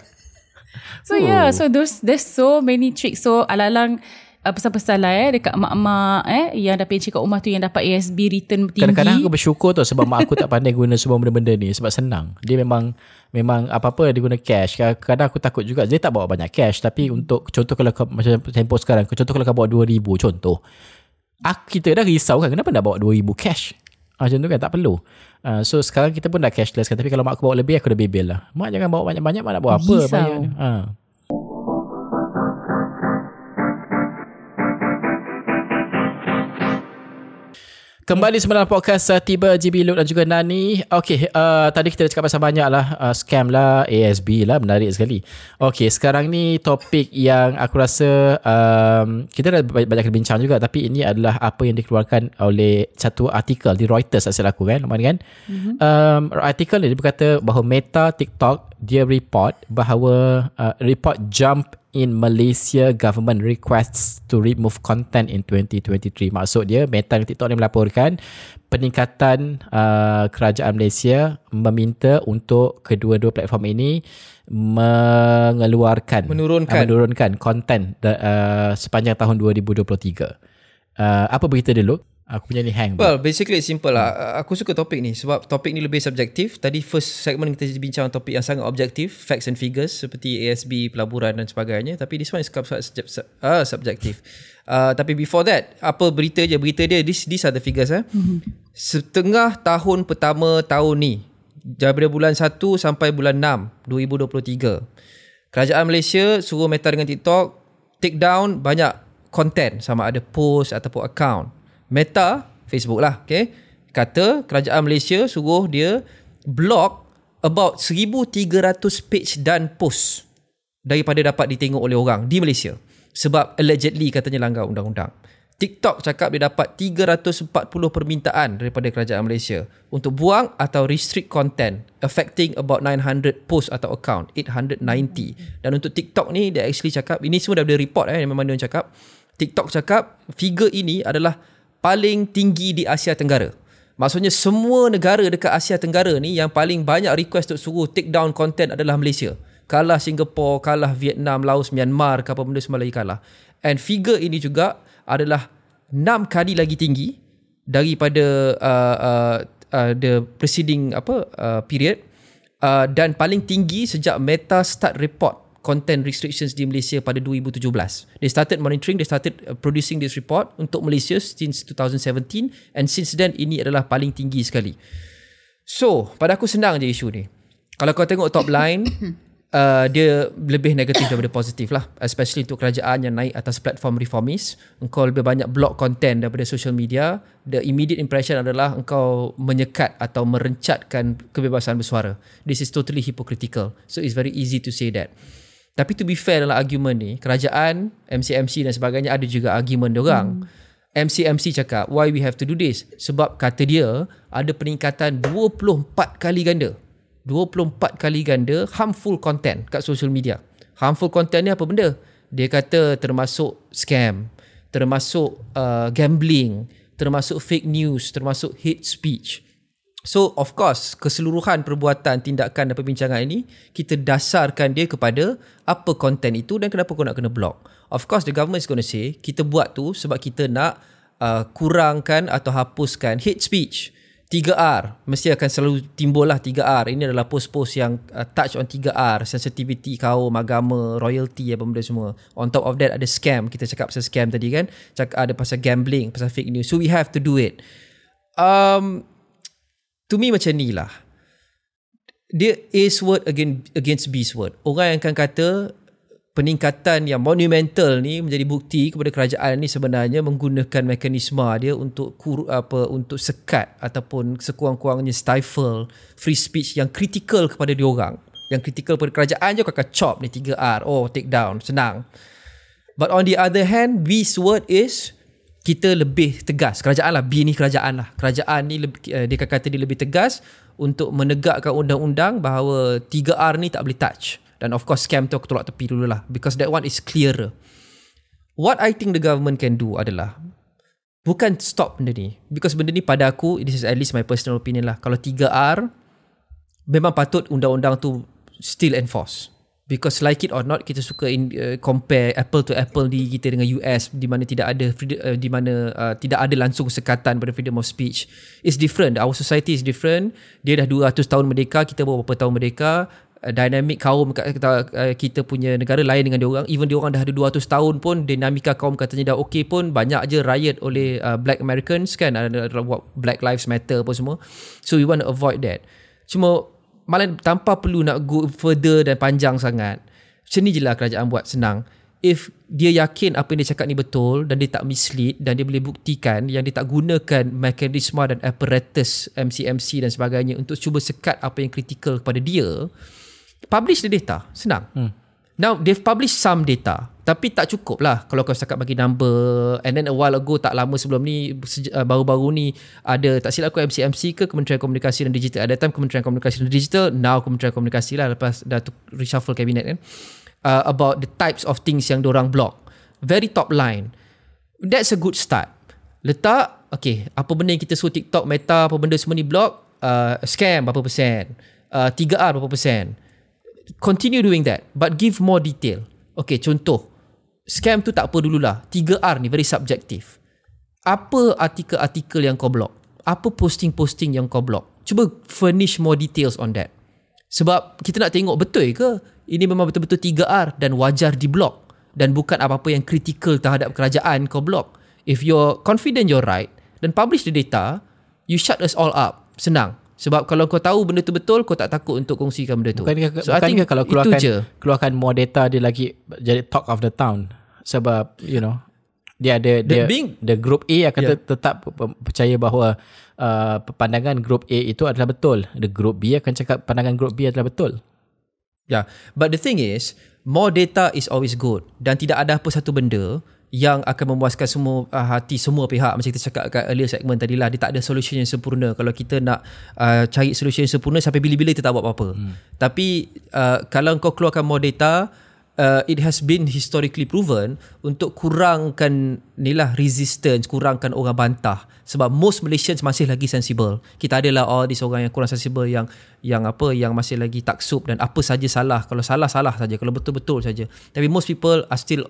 So oh. yeah, so there's there's so many tricks. So alang-alang uh, pesan-pesan lah eh dekat mak-mak eh yang dah pencen kat rumah tu yang dapat ASB return tinggi. Kadang-kadang aku bersyukur tau sebab mak aku tak pandai guna semua benda-benda ni sebab senang. Dia memang memang apa-apa dia guna cash. Kadang-kadang aku takut juga dia tak bawa banyak cash tapi untuk contoh kalau kau, macam tempoh sekarang, contoh kalau kau bawa 2000 contoh. Aku, kita dah risau kan kenapa nak bawa 2000 cash? Ah, macam tu kan tak perlu. Uh, so sekarang kita pun dah cashless kan tapi kalau mak aku bawa lebih aku dah bebel lah. Mak jangan bawa banyak-banyak mak nak buat apa Risau. bayar ni. Ha. Kembali semula dalam podcast uh, Tiba GB Lut dan juga Nani. Okay uh, Tadi kita dah cakap pasal banyak lah uh, Scam lah ASB lah Menarik sekali. Okay sekarang ni Topik yang aku rasa um, Kita dah banyak, banyak bincang juga Tapi ini adalah Apa yang dikeluarkan oleh Satu artikel Di Reuters asal aku kan Lumayan kan? Mm-hmm. um, Artikel ni dia berkata Bahawa Meta TikTok Dia report Bahawa uh, Report jump in Malaysia government requests to remove content in 2023. Maksud dia Meta dan TikTok ni melaporkan peningkatan uh, kerajaan Malaysia meminta untuk kedua-dua platform ini mengeluarkan Menurunkan. uh, menurunkan content uh, sepanjang tahun 2023. Uh, apa berita Luke? Aku punya ni hang. Well, basically it's simple lah. Aku suka topik ni sebab topik ni lebih subjektif. Tadi first segment kita bincang topik yang sangat objektif, facts and figures seperti ASB, pelaburan dan sebagainya. Tapi this one is subjektif. Uh, subjektif. Uh, tapi before that, apa berita je? Berita dia, this, these are the figures. Eh. Setengah tahun pertama tahun ni, daripada bulan 1 sampai bulan 6, 2023. Kerajaan Malaysia suruh Meta dengan TikTok take down banyak content sama ada post ataupun account. Meta, Facebook lah, okay? Kata kerajaan Malaysia suruh dia block about 1300 page dan post daripada dapat ditengok oleh orang di Malaysia. Sebab allegedly katanya langgar undang-undang. TikTok cakap dia dapat 340 permintaan daripada kerajaan Malaysia untuk buang atau restrict content affecting about 900 post atau account 890 dan untuk TikTok ni dia actually cakap ini semua daripada report eh memang dia cakap TikTok cakap figure ini adalah paling tinggi di Asia Tenggara. Maksudnya semua negara dekat Asia Tenggara ni yang paling banyak request untuk suruh take down content adalah Malaysia. Kalah Singapore kalah Vietnam Laos Myanmar apa benda semua lagi kalah. And figure ini juga adalah 6 kali lagi tinggi daripada uh, uh, uh, the preceding apa uh, period. Uh, dan paling tinggi sejak Meta start report content restrictions di Malaysia pada 2017. They started monitoring, they started uh, producing this report untuk Malaysia since 2017 and since then ini adalah paling tinggi sekali. So, pada aku senang je isu ni. Kalau kau tengok top line, uh, dia lebih negatif daripada positif lah. Especially untuk kerajaan yang naik atas platform reformis. Engkau lebih banyak block content daripada social media. The immediate impression adalah engkau menyekat atau merencatkan kebebasan bersuara. This is totally hypocritical. So it's very easy to say that. Tapi to be fair dalam argument ni, kerajaan, MCMC dan sebagainya ada juga argument diorang. Hmm. MCMC cakap, why we have to do this? Sebab kata dia, ada peningkatan 24 kali ganda. 24 kali ganda harmful content kat social media. Harmful content ni apa benda? Dia kata termasuk scam, termasuk uh, gambling, termasuk fake news, termasuk hate speech. So of course keseluruhan perbuatan tindakan dan perbincangan ini kita dasarkan dia kepada apa konten itu dan kenapa kau nak kena block. Of course the government is going to say kita buat tu sebab kita nak uh, kurangkan atau hapuskan hate speech. 3R mesti akan selalu timbul lah 3R. Ini adalah post-post yang uh, touch on 3R, sensitivity kaum, agama, royalty apa benda semua. On top of that ada scam. Kita cakap pasal scam tadi kan. Cakap ada pasal gambling, pasal fake news. So we have to do it. Um to me macam ni lah. Dia A's word against, against B's word. Orang yang akan kata peningkatan yang monumental ni menjadi bukti kepada kerajaan ni sebenarnya menggunakan mekanisme dia untuk kur, apa untuk sekat ataupun sekurang-kurangnya stifle free speech yang kritikal kepada diorang. Yang kritikal kepada kerajaan je kau akan chop ni 3R. Oh, take down. Senang. But on the other hand, B's word is kita lebih tegas. Kerajaan lah. B ni kerajaan lah. Kerajaan ni uh, dia kata dia lebih tegas untuk menegakkan undang-undang bahawa 3R ni tak boleh touch. Dan of course scam tu aku tolak tepi dulu lah. Because that one is clearer. What I think the government can do adalah bukan stop benda ni. Because benda ni pada aku, this is at least my personal opinion lah. Kalau 3R, memang patut undang-undang tu still enforce. Because like it or not kita suka in, uh, compare apple to apple di kita dengan US di mana tidak ada freedom, uh, di mana uh, tidak ada langsung sekatan pada freedom of speech. It's different. Our society is different. Dia dah 200 tahun merdeka, kita baru berapa tahun merdeka. uh, dynamic kaum uh, kita punya negara lain dengan dia orang even dia orang dah ada 200 tahun pun dinamika kaum katanya dah okey pun banyak je riot oleh uh, black Americans kan ada Black Lives Matter apa semua so we want to avoid that cuma malah tanpa perlu nak go further dan panjang sangat macam ni je lah kerajaan buat senang. If dia yakin apa yang dia cakap ni betul dan dia tak mislead dan dia boleh buktikan yang dia tak gunakan mekanisme dan apparatus MCMC dan sebagainya untuk cuba sekat apa yang kritikal kepada dia publish the data. Senang. Hmm. Now they've published some data tapi tak cukup lah kalau kau cakap bagi number. And then a while ago tak lama sebelum ni uh, baru-baru ni ada tak silap aku MCMC ke Kementerian Komunikasi dan Digital. That time Kementerian Komunikasi dan Digital now Kementerian Komunikasi lah lepas dah reshuffle kabinet kan. Uh, about the types of things yang orang block. Very top line. That's a good start. Letak okay apa benda yang kita suruh TikTok Meta apa benda semua ni block uh, scam berapa persen? Uh, 3R berapa persen continue doing that but give more detail. Okay contoh. Scam tu tak apa dululah. 3R ni very subjective apa artikel-artikel yang kau block? Apa posting-posting yang kau block? Cuba furnish more details on that. Sebab kita nak tengok betul ke ini memang betul-betul 3R dan wajar di block dan bukan apa-apa yang kritikal terhadap kerajaan kau block. If you're confident you're right then publish the data. You shut us all up. Senang sebab kalau kau tahu benda tu betul kau tak takut untuk kongsikan benda tu Bukankah, so bukankah kalau keluarkan je keluarkan more data dia lagi jadi talk of the town sebab you know dia ada dia being- the group A akan yeah. tetap percaya bahawa uh, pandangan group A itu adalah betul. The group B akan cakap pandangan group B adalah betul. Yeah, but the thing is, more data is always good dan tidak ada apa satu benda yang akan memuaskan semua uh, hati semua pihak. Macam kita cakap kat earlier segment tadi lah dia tak ada solution yang sempurna. Kalau kita nak uh, cari solution yang sempurna sampai bila-bila kita tak buat apa-apa. Hmm. tapi uh, kalau kau keluarkan more data uh, it has been historically proven untuk kurangkan ni lah resistance kurangkan orang bantah. Sebab most Malaysians masih lagi sensible. Kita adalah all these orang yang kurang sensible yang yang apa yang masih lagi taksub dan apa saja salah. Kalau salah salah saja. Kalau betul-betul saja. Tapi most people are still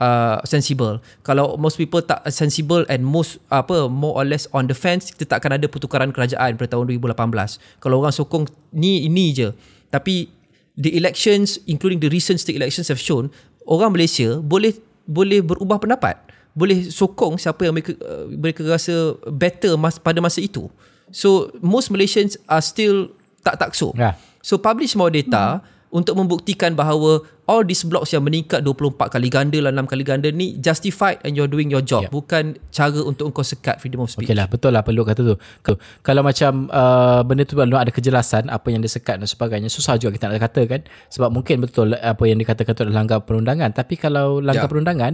uh, sensible. Kalau most people tak sensible and most apa more or less on the fence kita tak akan ada pertukaran kerajaan pada tahun 2018 kalau orang sokong ni ini je. Tapi the elections including the recent state elections have shown orang Malaysia boleh boleh berubah pendapat. Boleh sokong siapa yang mereka uh, mereka rasa better mas, pada masa itu. So most Malaysians are still tak taksub. Ya. So publish more data hmm. Untuk membuktikan bahawa all these blocks yang meningkat 24 kali ganda lah 6 kali ganda ni justified and you're doing your job Yeah. bukan cara untuk engkau sekat freedom of speech. Okey lah, betul lah perlu kata tu. Kalau, kalau macam uh, benda tu belum ada kejelasan apa yang disekat dan sebagainya, susah juga kita nak kata kan. Sebab mungkin betul apa yang dikatakan tu adalah langgar perundangan. Tapi kalau langgar Ya. perundangan,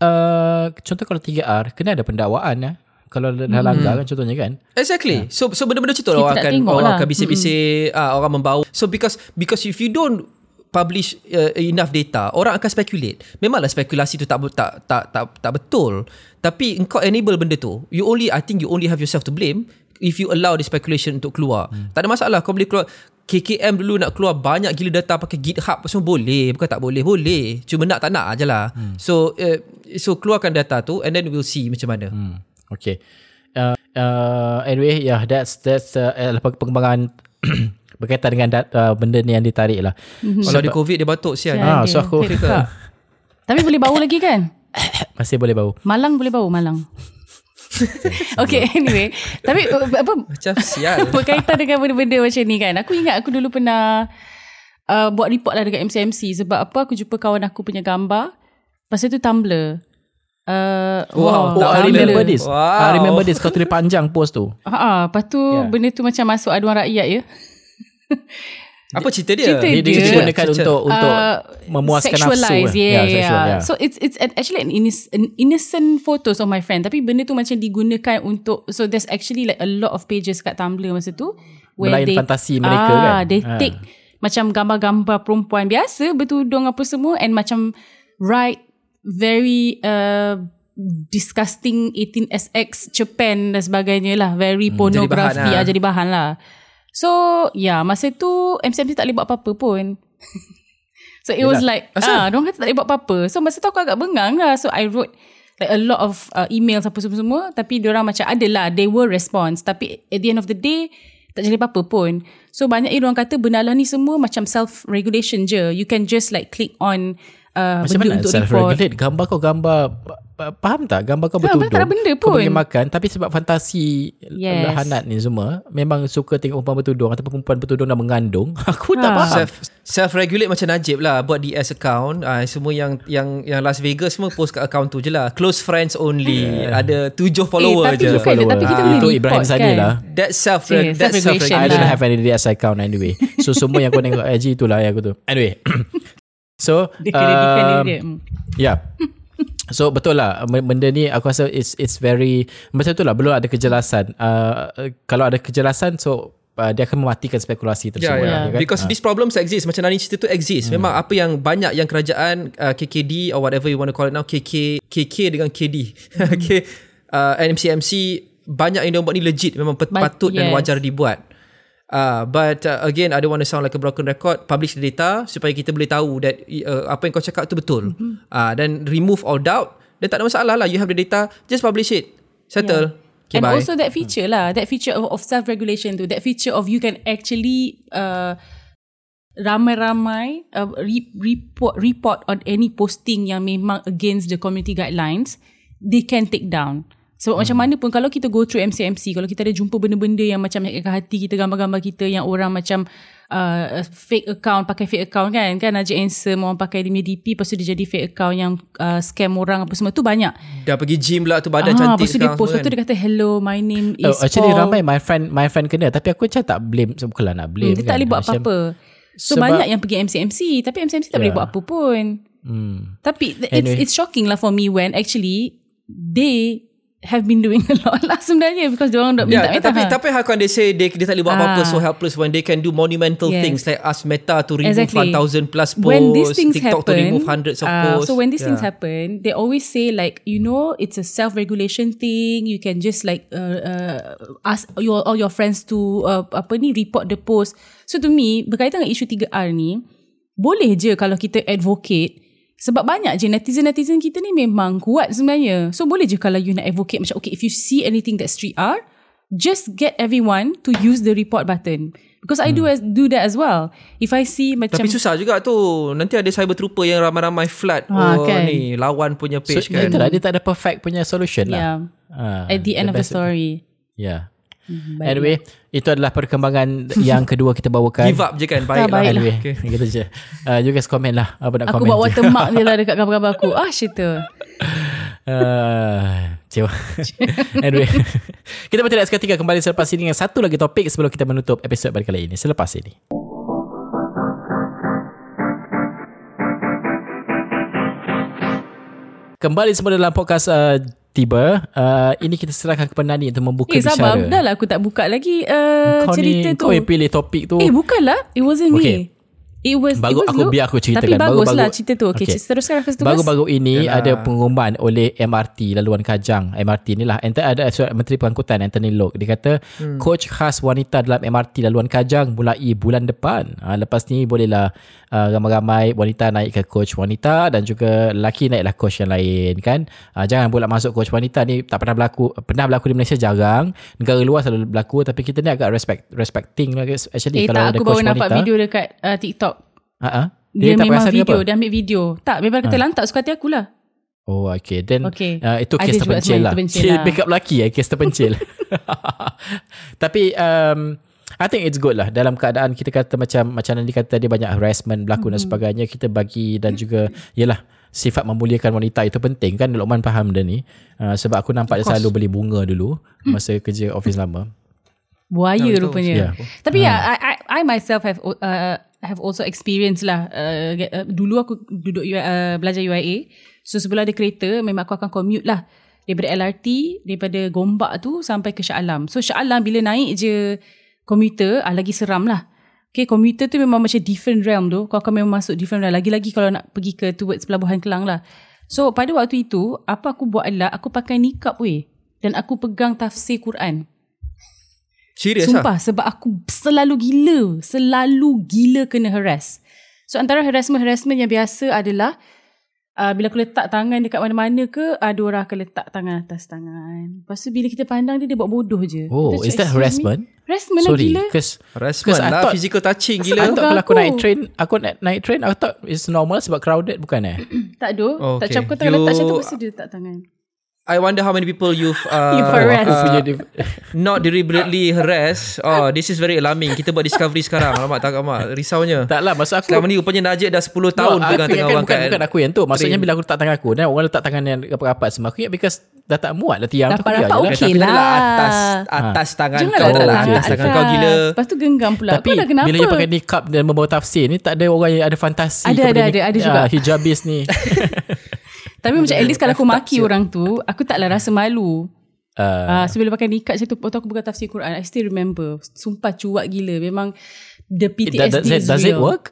uh, contoh kalau 3R, kena ada pendakwaan ya. Kalau dah hmm. langgar kan contohnya kan. Exactly. So so benda-benda macam tu lah orang akan orang lah. akan bisik-bisik, ah, orang membawa. So because because if you don't publish uh, enough data, orang akan speculate. Memanglah spekulasi tu tak tak tak tak tak betul. Tapi engkau enable benda tu. You only I think you only have yourself to blame if you allow the speculation untuk keluar. Hmm. Tak ada masalah kau boleh keluar KKM dulu nak keluar banyak gila data pakai GitHub semua boleh bukan tak boleh boleh cuma nak tak nak aje lah hmm. so uh, so keluarkan data tu and then we'll see macam mana hmm. Okay. Uh, uh, anyway, yeah, that's that's uh, uh, perkembangan berkaitan dengan dat, uh, benda ni yang ditarik lah. kalau ada covid dia batuk sial Ah, dia. so aku-. Tapi boleh bau lagi kan? Masih boleh bau. Malang boleh bau Malang. okay anyway Tapi uh, apa macam sial Berkaitan dengan benda-benda macam ni kan Aku ingat aku dulu pernah uh, Buat report lah dekat MCMC Sebab apa aku jumpa kawan aku punya gambar Lepas tu Tumblr uh, Wow, Oh, I remember this. Wow. I remember this. Kau tulis panjang post tu. Ha, lepas tu yeah. benda tu macam masuk aduan rakyat ya. apa cerita dia Cerita Dia, dia dia- digunakan Cerita. untuk untuk Uh, memuaskan nafsu. Yeah, Ya, yeah, yeah. yeah. So it's it's an- actually an, innis, an innocent photos of my friend. Tapi benda tu macam digunakan untuk so there's actually like a lot of pages kat Tumblr masa tu Melayan fantasi mereka ah, kan? They Ah. take macam gambar-gambar perempuan biasa bertudung apa semua and macam write very uh, disgusting 18SX Japan dan sebagainya lah. Very pornography bahan lah. ah, jadi bahan lah. So yeah, masa tu MCMC tak boleh buat apa-apa pun. so it was like ah, diorang kata tak boleh buat apa-apa. So masa tu aku agak bengang lah. So I wrote like a lot of uh, emails apa semua-semua tapi diorang macam adalah they will response tapi at the end of the day tak jadi apa-apa pun. So banyak orang kata benalah ni semua macam self-regulation je. You can just like click on uh, Macam benda mana untuk report. self-regulate? Gambar kau gambar, faham tak? Gambar kau Tak, bertudung. tak ada benda Kau pun. pergi makan, tapi sebab fantasi Yes. lahanat ni semua, memang suka tengok perempuan bertudung ataupun perempuan bertudung dan mengandung. Aku tak Ha. faham. self self regulate macam Najib lah buat DS account uh, semua yang yang yang Las Vegas semua post kat account tu je lah close friends only ada tujuh follower Eh, tapi je dia, tapi kita Ah, boleh Ibrahim Sani kan. lah. that's self Eh, that's self-regulation self I don't lah. have any DS account anyway. So semua yang kau tengok IG itulah yang aku tu. Anyway. so Dia kena defend diri um, dia. Hmm. Yeah. So betul lah benda ni aku rasa it's it's very macam tu lah belum ada kejelasan. Uh, kalau ada kejelasan so uh, dia akan mematikan spekulasi Ya, tersebut. ya. lah, kan? Because these problems exist. Macam Nani cerita tu exist. Memang apa yang banyak yang kerajaan uh, KKD or whatever you want to call it now, KK, KK dengan KD. okay. uh, NMCMC banyak yang dia buat ni legit. Memang pat- But- patut dan yes. wajar dibuat. Uh, but uh, again, I don't want to sound like a broken record. Publish the data supaya kita boleh tahu that uh, apa yang kau cakap tu betul. Mm-hmm. Uh, then remove all doubt. Dan tak ada masalah lah. You have the data, just publish it. Settle. Okay, and bye. also that feature lah, that feature of, of self-regulation tu, that feature of you can actually uh, ramai-ramai uh, re- report report on any posting yang memang against the community guidelines, they can take down. Sebab hmm. macam mana pun kalau kita go through MCMC, kalau kita ada jumpa benda-benda yang macam menyakitkan hati kita, gambar-gambar kita yang orang macam uh, fake account, pakai fake account kan, kan Najib Handsome orang pakai dia DP, lepas tu dia jadi fake account yang uh, scam orang apa semua tu banyak. Dah pergi gym lah tu badan Ah, cantik lepas tu dia sekarang post, lepas tu dia kata hello, my name is Oh, actually Paul. ramai my friend my friend kena tapi aku macam tak blame bukanlah nak blame Hmm, dia kan. tak boleh buat Macam- apa-apa. So sebab- banyak yang pergi MCMC tapi MCMC tak boleh Yeah. buat apa pun. Hmm. Tapi it's Anyway. it's shocking lah for me when actually they have been doing a lot lah sebenarnya because dia orang dah minta Yeah, minta. tapi ha. tapi how can they say they dia tak boleh buat apa-apa Ah. so helpless when they can do monumental Yes. things like ask Meta to remove Exactly. 1000 plus posts, when these things TikTok happen, to remove hundreds of uh, posts. so when these things Yeah. happen, they always say like, you know, it's a self-regulation thing. You can just like uh, uh, ask your all your friends to uh, apa ni report the post. So to me, berkaitan dengan isu 3R ni, boleh je kalau kita advocate sebab banyak je netizen-netizen kita ni memang kuat sebenarnya. So boleh je kalau you nak advocate macam okay if you see anything that's 3R, just get everyone to use the report button. Because I do as do that as well. If I see macam Hmm. Tapi susah juga tu. Nanti ada cyber trooper yang ramai-ramai flood Ah, oh, kan. ni lawan punya So, page kan. itulah, dia tak ada perfect punya solution Yeah. lah. Ah, At the end of the story. Yeah. Mhm, Anyway, itu adalah perkembangan yang kedua kita bawakan. Give up je kan. Baik baik lah. Anyway, okay. gitu je. Uh, you guys komen lah apa nak Aku komen. buat watermark je lah dekat gambar-gambar aku. Ah, shit tu. Uh, Cewa. anyway, kita bertindak seketika kembali selepas ini dengan satu lagi topik sebelum kita menutup episod pada kali ini. Selepas ini. Kembali semua dalam podcast uh, tiba. Uh, ini kita serahkan kepada Nani untuk membuka Eh, sabar. bicara. Dah lah aku tak buka lagi uh, kau cerita ni, tu. kau yang pilih topik tu. Eh, bukanlah. It wasn't Okay. me. It was, Baru it was aku Luke. biar aku ceritakan. Tapi bagus lah cerita tu. Okay, Okay. teruskan Hafiz tugas. Baru-baru ini Yalah. ada pengumuman oleh MRT Laluan Kajang. MRT ni lah. Enter ada surat Menteri Pengangkutan Anthony Lok. Dia kata hmm. coach khas wanita dalam MRT Laluan Kajang mulai bulan depan. Ha, lepas ni bolehlah uh, ramai-ramai wanita naik ke coach wanita dan juga lelaki naiklah coach yang lain kan. Ha, jangan pula masuk coach wanita ni tak pernah berlaku. Pernah berlaku di Malaysia jarang. Negara luar selalu berlaku tapi kita ni agak respect respecting lah. Actually Eh, kalau tak. ada Aku coach baru nampak wanita. video dekat uh, TikTok. Ha Dia, tak memang video. apa? Dia ambil video. Tak, memang kata lantak suka hati akulah. Oh okay Then Okay. uh, Itu kes terpencil lah terpencil lah. backup lelaki eh Kes terpencil Tapi um, I think it's good lah Dalam keadaan kita kata macam Macam Nandi kata Dia banyak harassment berlaku Mm-hmm. dan sebagainya Kita bagi dan juga Yelah Sifat memuliakan wanita itu penting kan Lokman faham benda ni uh, Sebab aku nampak dia selalu beli bunga dulu Masa kerja office lama Buaya Ya, betul. rupanya. Ya. Tapi ya, I, I, I myself have uh, have also experienced lah. Uh, get- uh, dulu aku duduk UI, uh, belajar UIA. So sebelum ada kereta, memang aku akan commute lah. Daripada LRT, daripada Gombak tu sampai ke Shah Alam. So Shah Alam bila naik je komuter, ah, lagi seram lah. Okay, komuter tu memang macam different realm tu. Kau akan memang masuk different realm. Lagi-lagi kalau nak pergi ke towards Pelabuhan Kelang lah. So pada waktu itu, apa aku buat adalah aku pakai nikab weh. Dan aku pegang tafsir Quran. Serius lah. Sumpah sebab aku selalu gila, selalu gila kena harass. So antara harassment-harassment yang biasa adalah uh, bila aku letak tangan dekat mana-mana ke ada orang akan letak tangan atas tangan. Lepas tu bila kita pandang dia dia buat bodoh je. Oh, Kita is cakap, that "Excuse me?" harassment? Harassment lah Sorry, gila. because Harassment Because I lah thought- Physical touching I gila thought kalau aku Aku. naik train, aku naik, naik train, I thought it's normal sebab crowded bukan eh? Tak do. Oh, Tak okay. macam kau tengah letak macam tu You- mesti dia letak tangan. I wonder how many people you've uh, You've harassed. uh, Not deliberately harassed Oh this is very alarming Kita buat discovery sekarang Alamak tak alamak Risaunya tak lah, maksud aku Selama ni rupanya Najib dah 10 tahun no, Pegang tengah orang bukan, kat bukan aku yang tu. Maksudnya train. bila aku letak tangan aku, dan orang letak tangan yang rapat-rapat semua. Aku ingat because dah tak muat lah tiang Rapat-rapat biar je lah. okey Tapi lah. atas Atas tangan Janganlah kau letak lah Atas atas. tangan kau gila Lepas tu genggam pula. Tapi Aku dah kenapa? bila you pakai niqab dan membawa tafsir ni tak ada orang yang ada fantasi Ada, ada, ada, ada juga. ah, hijabis ni. Tapi macam at least kalau aku maki orang tu, aku taklah rasa malu. uh, Ah, so bila pakai niqab macam tu, waktu aku buka tafsir Quran, I still remember. Sumpah cuak gila. Memang the it, does, PTSD does, it, is does it real. work?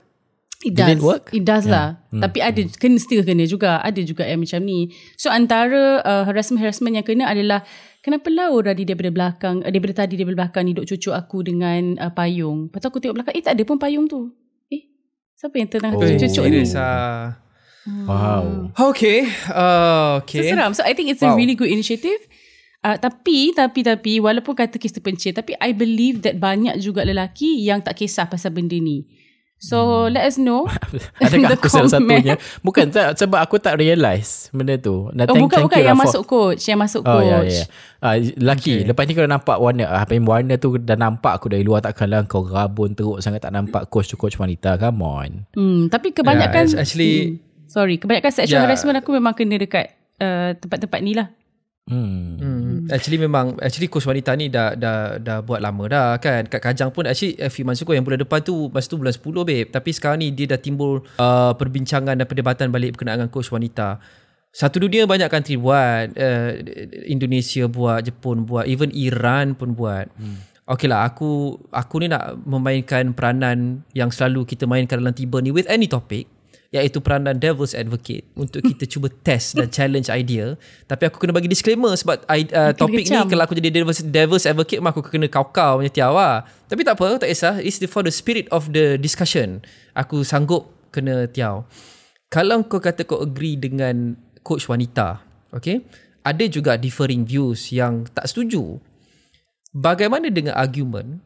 It Did does. it work? It does lah. Tapi ada kena still kena juga. Ada juga yang macam ni. So antara uh, harassment-harassment yang kena adalah kenapa lah orang di daripada belakang, uh, daripada tadi daripada belakang ni duk cucuk aku dengan uh, payung. Lepas tu aku tengok belakang, eh tak ada pun payung tu. Eh, siapa yang tengah Oh, cucuk ni? Serius ah. Wow. Okay uh, So Okay seram. So I think it's a Wow. really good initiative. Uh, tapi, tapi, tapi, walaupun kata kes terpencil, tapi I believe that banyak juga lelaki yang tak kisah pasal benda ni. So, let us know. Adakah the aku salah satunya? Bukan tak, sebab aku tak realise benda tu. Nah, Oh, thank- bukan, thank bukan. you Yang lah for- masuk coach. Yang masuk Oh coach. ya ya. Ah laki. Okay. Lepas ni kalau nampak warna ah, apa yang warna tu dah nampak aku dari luar takkanlah kau rabun teruk sangat tak nampak coach tu coach wanita. Come on. Hmm, tapi kebanyakan... Yeah, actually- Hmm, sorry. Kebanyakan sexual Yeah. harassment aku memang kena dekat uh, tempat-tempat ni lah. Hmm. Hmm. Actually memang Actually coach wanita ni dah dah dah buat lama dah kan Kat Kajang pun Actually a few months ago Yang bulan depan tu Masa tu bulan 10 babe Tapi sekarang ni Dia dah timbul uh, Perbincangan dan perdebatan balik Berkenaan dengan coach wanita Satu dunia banyak country buat uh, Indonesia buat Jepun buat Even Iran pun buat hmm. Okay lah aku Aku ni nak memainkan peranan Yang selalu kita mainkan dalam tiba ni With any topic iaitu peranan devil's advocate untuk kita cuba test dan challenge idea. Tapi aku kena bagi disclaimer sebab I, uh, Kena topik ni kalau aku jadi devil's, devil's advocate mah aku kena kau-kau punya tiaw lah tapi tak apa tak kisah. It's for the spirit of the discussion. Aku sanggup kena tiaw. Kalau kau kata kau agree dengan coach wanita okay? Ada juga differing views yang tak setuju. Bagaimana dengan argument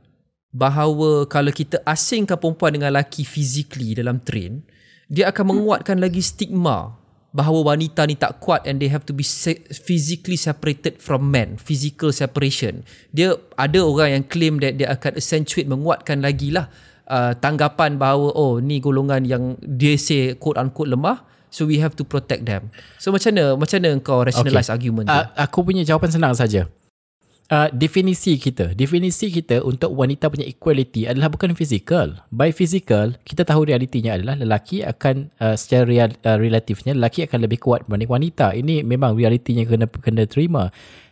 bahawa kalau kita asingkan perempuan dengan lelaki physically dalam train dia akan menguatkan lagi stigma bahawa wanita ni tak kuat and they have to be se- physically separated from men physical separation dia ada orang yang claim that dia akan accentuate menguatkan lagi lah uh, tanggapan bahawa oh ni golongan yang dia say quote unquote lemah so we have to protect them so macam mana macam mana kau rationalize okay. argument tu Uh, aku punya jawapan senang saja. Uh, definisi kita. Definisi kita untuk wanita punya equality adalah bukan fizikal. By physical kita tahu realitinya adalah lelaki akan uh, secara real, uh, relatifnya lelaki akan lebih kuat berbanding wanita. Ini memang realitinya kena kena terima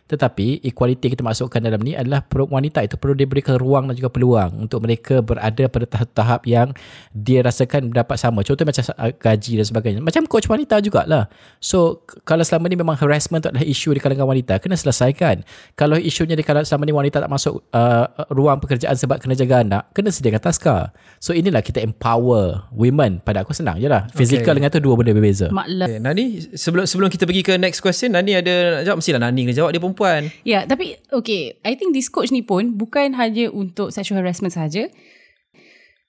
tetapi equality yang kita masukkan dalam ni adalah per- wanita itu perlu diberikan ruang dan juga peluang untuk mereka berada pada tahap-tahap yang dia rasakan dapat sama. Contoh macam uh, gaji dan sebagainya. Macam coach wanita jugalah. So kalau selama ni memang harassment tu adalah isu di kalangan wanita, kena selesaikan. Kalau isunya di kalangan selama ni wanita tak masuk uh, ruang pekerjaan sebab kena jaga anak, kena sediakan taska. So inilah kita empower women. Pada aku senang je lah. Physical Okay. dengan tu dua benda berbeza. Okay, Nani sebelum sebelum kita pergi ke next question Nani ada nak jawab mestilah Nani kena jawab dia perempuan. Ya, tapi okay, I think this coach ni pun bukan hanya untuk sexual harassment saja.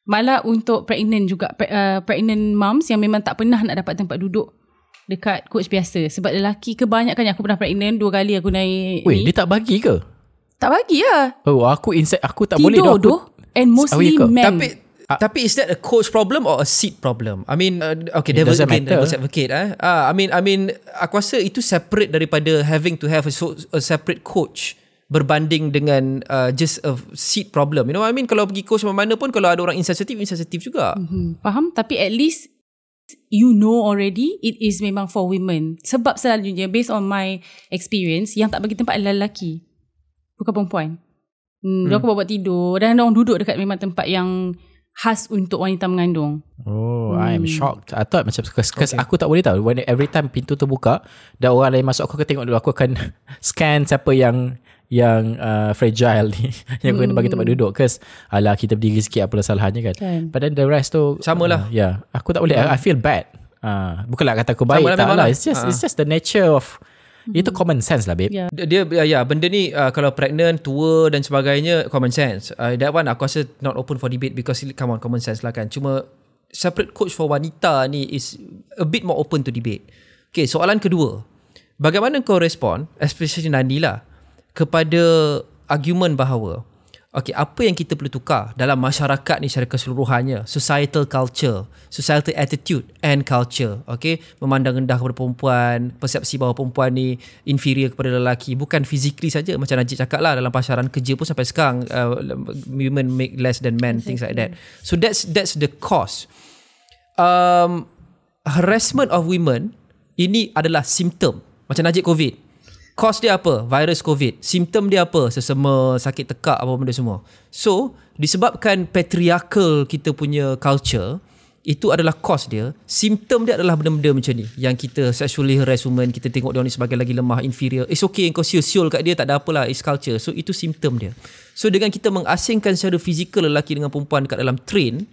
Malah untuk pregnant juga, pre, uh, pregnant moms yang memang tak pernah nak dapat tempat duduk dekat coach biasa. Sebab lelaki kebanyakan yang aku pernah pregnant dua kali aku naik Weh, ni. dia tak bagi ke? Tak bagi lah. Oh, aku inside aku tak boleh Tidur tu. Aku, And mostly men. Tapi tapi is that a coach problem or a seat problem? I mean, uh, okay, It devil doesn't again, matter. devil's advocate. Eh? Uh, I mean, I mean, aku rasa itu separate daripada having to have a, so, a separate coach berbanding dengan uh, just a seat problem. You know what I mean? Kalau pergi coach mana pun, kalau ada orang insensitif, insensitif juga. Hmm, faham? Tapi at least you know already it is memang for women. Sebab selalunya based on my experience yang tak bagi tempat adalah lelaki. Bukan perempuan. Hmm, hmm. Dia buat-buat tidur dan orang duduk dekat memang tempat yang khas untuk wanita mengandung. Oh, hmm. I'm shocked. I thought macam because okay. aku tak boleh tahu when every time pintu tu buka dan orang lain masuk aku akan tengok dulu aku akan scan siapa yang yang uh, fragile ni yang aku kena bagi tempat duduk cause alah kita berdiri sikit apa salahnya kan. Kan. But then the rest tu Sama lah. Uh, yeah, aku tak boleh. I, I feel bad. Ah, bukanlah kata aku baik Sama lah, tak lah. lah. It's just Ah. it's just the nature of itu common sense lah babe. Yeah. Dia, ya, ya benda ni uh, kalau pregnant, tua dan sebagainya common sense. Uh, that one aku rasa not open for debate because come on common sense lah kan. Cuma separate coach for wanita ni is a bit more open to debate. Okay, soalan kedua. Bagaimana kau respon, especially Nani lah, kepada argument bahawa Okay, apa yang kita perlu tukar dalam masyarakat ni secara keseluruhannya? Societal culture, societal attitude and culture. Okay, memandang rendah kepada perempuan, persepsi bahawa perempuan ni inferior kepada lelaki. Bukan physically saja, macam Najib cakap lah dalam pasaran kerja pun sampai sekarang uh, women make less than men, things like that. So that's that's the cause. Um, harassment of women ini adalah simptom macam Najib COVID. Cause dia apa? Virus COVID. Simptom dia apa? Sesama, sakit tekak, apa benda semua. So, disebabkan patriarchal kita punya culture, itu adalah cause dia. Simptom dia adalah benda-benda macam ni. Yang kita sexually harass women, kita tengok dia ni sebagai lagi lemah, inferior. It's okay kau siul-siul kat dia, tak ada apalah. It's culture. So, itu simptom dia. So, dengan kita mengasingkan secara fizikal lelaki dengan perempuan kat dalam train,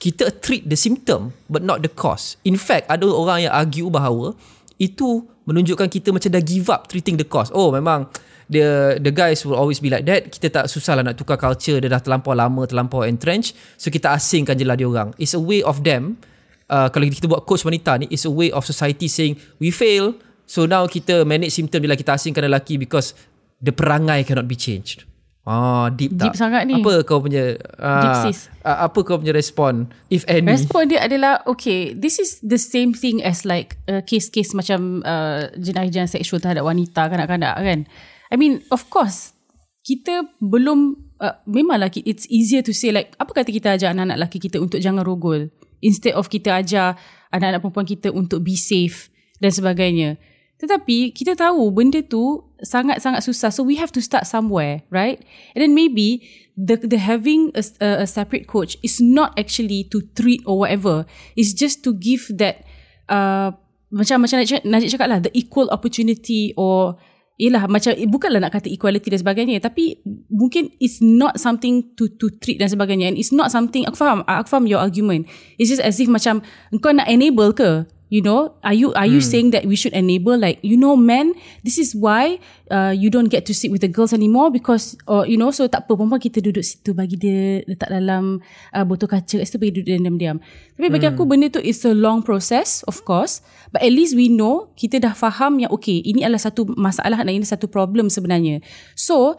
kita treat the symptom but not the cause. In fact, ada orang yang argue bahawa itu menunjukkan kita macam dah give up treating the cause. Oh, memang the the guys will always be like that. Kita tak susah lah nak tukar culture. Dia dah terlampau lama, terlampau entrenched. So, kita asingkan je lah dia orang. It's a way of them. Uh, kalau kita buat coach wanita ni, it's a way of society saying, we fail. So, now kita manage symptom dia lah. Kita asingkan lelaki because the perangai cannot be changed. Ah, deep tak? Deep sangat ni. Apa kau punya ah, Deep sis. ah, apa kau punya respon if any? Respon dia adalah okay, this is the same thing as like uh, case-case macam uh, jenayah-jenayah seksual terhadap wanita kanak-kanak kan. I mean, of course, kita belum uh, memanglah it's easier to say like apa kata kita ajar anak-anak lelaki kita untuk jangan rogol instead of kita ajar anak-anak perempuan kita untuk be safe dan sebagainya. Tetapi kita tahu benda tu sangat-sangat susah. So we have to start somewhere, right? And then maybe the the having a, a, separate coach is not actually to treat or whatever. It's just to give that uh, macam macam Najib, Najib cakap lah the equal opportunity or Yelah macam bukanlah nak kata equality dan sebagainya tapi mungkin it's not something to to treat dan sebagainya and it's not something aku faham aku faham your argument it's just as if macam engkau nak enable ke you know are you are you Hmm. saying that we should enable like you know men this is why uh, you don't get to sit with the girls anymore because or you know so tak apa perempuan kita duduk situ bagi dia letak dalam uh, botol kaca kat situ bagi duduk diam-diam tapi bagi Hmm. aku benda tu is a long process of course but at least we know kita dah faham yang okay ini adalah satu masalah dan ini satu problem sebenarnya so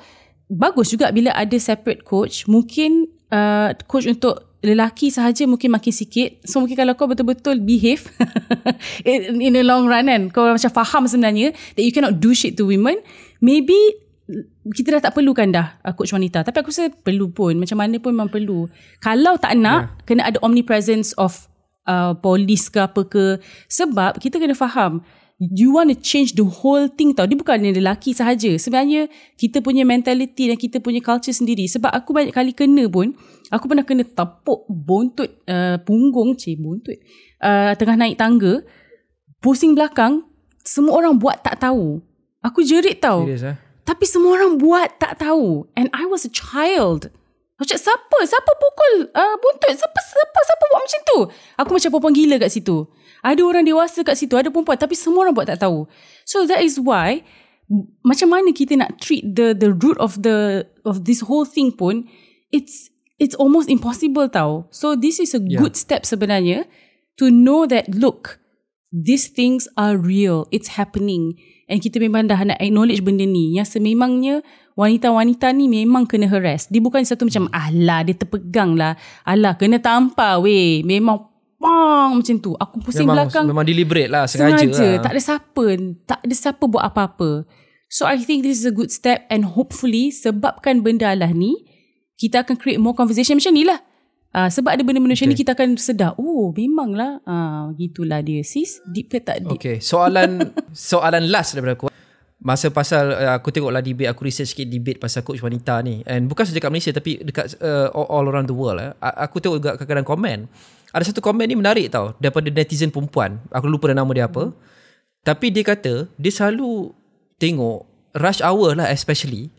bagus juga bila ada separate coach mungkin uh, coach untuk lelaki sahaja mungkin makin sikit. So mungkin kalau kau betul-betul behave in, in the long run kan kau macam faham sebenarnya that you cannot do shit to women maybe kita dah tak perlukan dah coach wanita. Tapi aku rasa perlu pun. Macam mana pun memang perlu. Kalau tak nak yeah. kena ada omnipresence of uh, polis ke apa ke. Sebab kita kena faham you want to change the whole thing tau dia bukan lelaki sahaja sebenarnya kita punya mentality dan kita punya culture sendiri sebab aku banyak kali kena pun aku pernah kena tepuk buntut uh, punggung cik buntut uh, tengah naik tangga pusing belakang semua orang buat tak tahu aku jerit tau Serius eh? tapi semua orang buat tak tahu. And I was a child. Cakap, siapa? Siapa pukul uh, buntut? Siapa, siapa, siapa buat macam tu? Aku macam perempuan gila kat situ. Ada orang dewasa kat situ, ada perempuan. Tapi semua orang buat tak tahu. So that is why, macam mana kita nak treat the the root of the of this whole thing pun, it's it's almost impossible tau. So this is a Yeah. good step sebenarnya to know that, look, these things are real. It's happening. And kita memang dah nak acknowledge benda ni. Yang sememangnya wanita-wanita ni memang kena harass. Dia bukan satu macam, alah dia terpegang lah. Alah kena tampar weh. Memang pang macam tu. Aku pusing Memang belakang. memang deliberate lah sengaja, Sengaja. lah. Tak ada siapa. Tak ada siapa buat apa-apa. So I think this is a good step and hopefully sebabkan benda lah ni, kita akan create more conversation macam ni lah. Uh, sebab ada benda-benda macam ni kita akan sedar. Oh memanglah. Uh, gitulah dia. Sis, deep ke tak deep? Okay, soalan soalan last daripada aku. Masa pasal uh, aku tengoklah debate aku research sikit debate pasal coach wanita ni and bukan saja kat Malaysia tapi dekat uh, all, all around the world eh. Aku tengok juga kadang-kadang komen. Ada satu komen ni menarik tau daripada netizen perempuan. Aku lupa nama dia apa. Tapi dia kata dia selalu tengok rush hour lah especially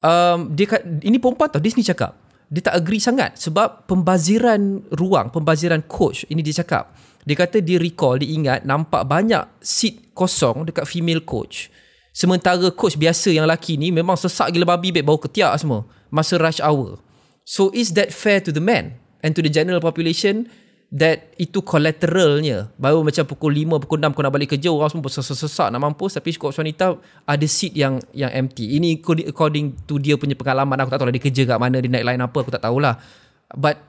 um, dia kat, ini perempuan tau sini cakap dia tak agree sangat sebab pembaziran ruang, pembaziran coach ini dia cakap. Dia kata dia recall, dia ingat nampak banyak seat kosong dekat female coach. Sementara coach biasa yang lelaki ni memang sesak gila babi baik bau ketiak semua masa rush hour. So is that fair to the men and to the general population that itu collateralnya baru macam pukul 5 pukul 6 kau nak balik kerja orang semua sesak-sesak nak mampus tapi coach wanita ada seat yang yang empty. Ini according to dia punya pengalaman aku tak tahu lah dia kerja kat mana dia naik line apa aku tak tahulah. But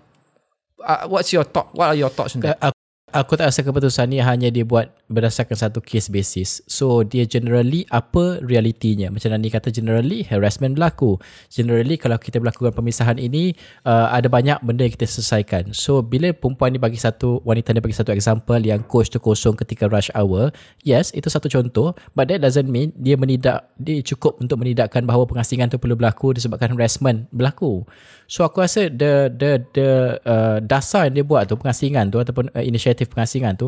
uh, what's your thought? What are your thoughts on that? Aku, tak rasa keputusan ni hanya dibuat berdasarkan satu case basis. So dia generally apa realitinya. Macam Nani kata generally harassment berlaku. Generally kalau kita melakukan pemisahan ini uh, ada banyak benda yang kita selesaikan. So bila perempuan ni bagi satu wanita ni bagi satu example yang coach tu kosong ketika rush hour, yes itu satu contoh but that doesn't mean dia menidak dia cukup untuk menidakkan bahawa pengasingan tu perlu berlaku disebabkan harassment berlaku. So aku rasa the the the uh, dasar yang dia buat tu pengasingan tu ataupun uh, inisiatif pengasingan tu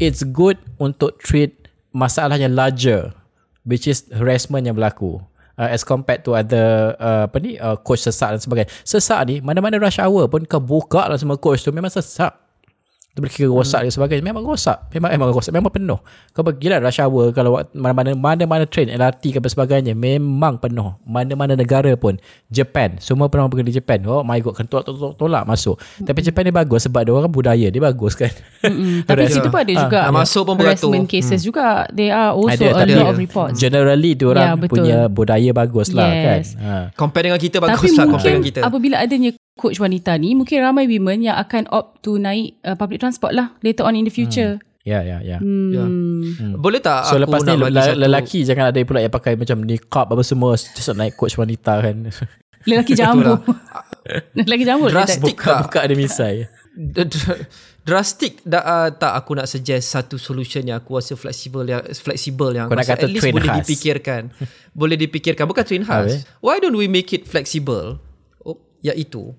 it's good untuk treat masalah yang larger which is harassment yang berlaku uh, as compared to other uh, apa ni uh, coach sesak dan sebagainya. Sesak ni mana-mana rush hour pun kau buka lah semua coach tu memang sesak tu boleh kira rosak dan sebagainya memang rosak. Memang memang rosak. Memang penuh. Kau pergilah rush hour kalau mana-mana mana-mana train LRT ke apa sebagainya memang penuh. Mana-mana negara pun. Japan. Semua pernah pergi di Japan. Oh my god kentut tolak, tolak masuk. Tapi Japan ni bagus sebab dia orang budaya. Dia bagus kan? Tapi situ pun ada juga Ah, masuk pun beratur. harassment cases juga. There are also ada, a tapi lot of reports. generally dia orang Ya, betul. punya budaya bagus lah kan? Yes. ha. Compare dengan kita Tapi bagus lah compare mungkin dengan kita. apabila adanya coach wanita ni, mungkin ramai women yang akan opt to naik uh, public transport lah later on in the future. ya ya ya Ya. Boleh tak So aku lepas ni nak bagi le- satu lelaki jangan ada pula yang pakai macam niqab apa semua just naik coach wanita kan. Lelaki jambu. Lelaki jambu. Drastic buka tak? buka ada misai. D- d- drastic da, uh, tak aku nak suggest satu solution yang aku rasa flexible yang flexible yang Kau nak aku rasa kata at least boleh khas. dipikirkan. boleh dipikirkan bukan train khas. Why don't we make it flexible? Oh, iaitu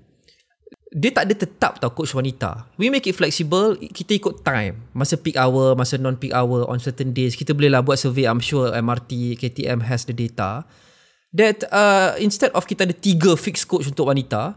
dia tak ada tetap tau coach wanita. We make it flexible, kita ikut time. Masa peak hour, masa non peak hour on certain days, kita boleh lah buat survey. I'm sure MRT, KTM has the data. That uh, instead of kita ada tiga fixed coach untuk wanita,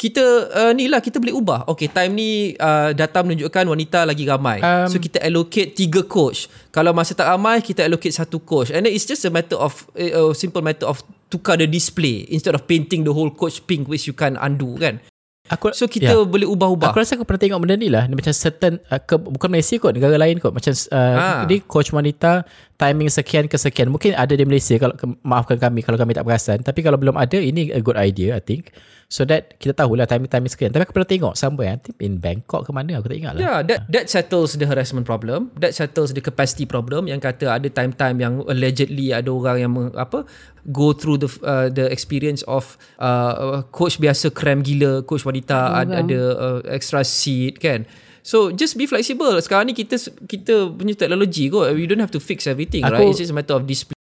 kita uh, ni lah kita boleh ubah. Okay, time ni uh, data menunjukkan wanita lagi ramai. Um, so kita allocate tiga coach. Kalau masa tak ramai, kita allocate satu coach. And then it's just a matter of uh, a simple matter of tukar the display instead of painting the whole coach pink which you can undo kan. Aku So kita ya. boleh ubah-ubah. Aku rasa aku pernah tengok benda ni lah Dia macam certain uh, ke, Bukan Malaysia kot Negara lain kot Macam uh, Ah. Dia coach wanita Timing sekian ke sekian Mungkin ada di Malaysia kalau Maafkan kami Kalau kami tak perasan Tapi kalau belum ada Ini a good idea I think So that Kita tahulah timing-timing sekian Tapi aku pernah tengok Somewhere I think in Bangkok ke mana Aku tak ingat lah Yeah, that that settles the harassment problem. That settles the capacity problem yang kata ada time-time yang allegedly ada orang yang apa go through the uh, the experience of uh, coach biasa kram gila, coach wanita ada, ada uh, extra seat kan. So just be flexible. Sekarang ni kita kita punya teknologi kot. We don't have to fix everything, Aku- right? It's just a matter of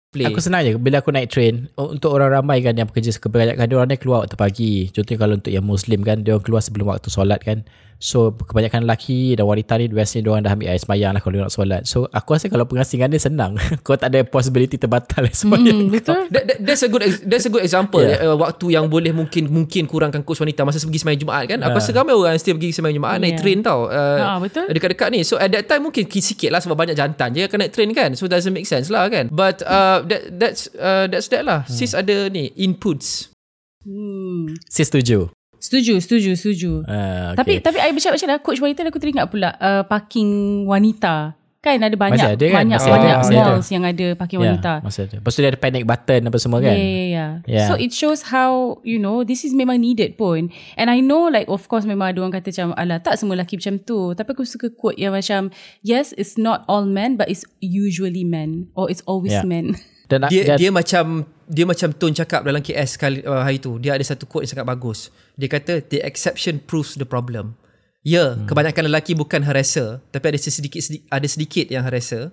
display. Aku senang je Bila aku naik train. Untuk orang ramai kan Yang bekerja kebanyakan Dia orang ni keluar waktu pagi. Contohnya kalau untuk yang Muslim kan Dia orang keluar sebelum waktu solat kan So kebanyakan lelaki dan wanita ni Biasanya dia orang dah ambil air semayang lah Kalau dia nak solat So aku rasa kalau pengasingan dia senang Kau tak ada possibility terbatal air semayang Hmm, betul. That, that, that's a good that's a good example yeah. uh, waktu yang boleh mungkin mungkin kurangkan coach wanita masa pergi sembahyang Jumaat kan. Aku rasa ramai orang still pergi sembahyang Jumaat naik Yeah. train tau. Uh, Ah, betul. Dekat-dekat ni. So at that time mungkin sikit lah sebab banyak jantan je akan naik train kan. So doesn't make sense lah kan. But uh, that that's uh, that's that lah. Sis ada ni inputs. Hmm. Saya setuju Setuju, setuju, setuju. uh, Tapi tapi I macam macam lah coach wanita aku teringat pula uh, parking wanita. Kan ada banyak Masih ada kan? banyak Masih ada, banyak masih ada. malls yang ada parking Ya, wanita. masa tu. Lepas tu dia ada panic button apa semua kan. Yeah, yeah, yeah. Yeah. So it shows how you know this is memang needed pun. And I know like of course memang ada orang kata macam alah tak semua lelaki macam tu. Tapi aku suka quote yang macam yes it's not all men but it's usually men or it's always Yeah. men. Dan, Dia dan, dia macam dia macam Tun cakap dalam KS kali uh, hari tu. Dia ada satu quote yang sangat bagus. Dia kata the exception proves the problem. Ya, hmm. kebanyakan lelaki bukan harasser, tapi ada sedikit ada sedikit yang harasser.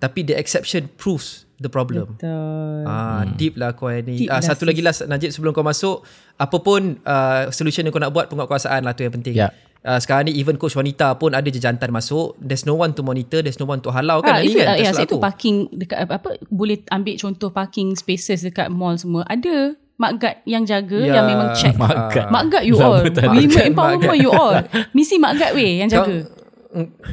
Tapi the exception proves the problem. Betul. Ah, hmm. deep lah kau ni. Deep Ah, lah, satu lagi lah Najib sebelum kau masuk, apa pun uh, solution yang kau nak buat penguatkuasaan lah tu yang penting. Ya. Uh, sekarang ni even coach wanita pun ada je jantan masuk. There's no one to monitor, there's no one to halau kan. Ah, Ni itu, kan? ah, silap itu aku. parking dekat apa, apa boleh ambil contoh parking spaces dekat mall semua. Ada mak guard yang jaga Ya. yang memang check. Mak guard. Mak guard you Lama all. Women Mak empowerment you all. Mesti mak guard weh yang jaga.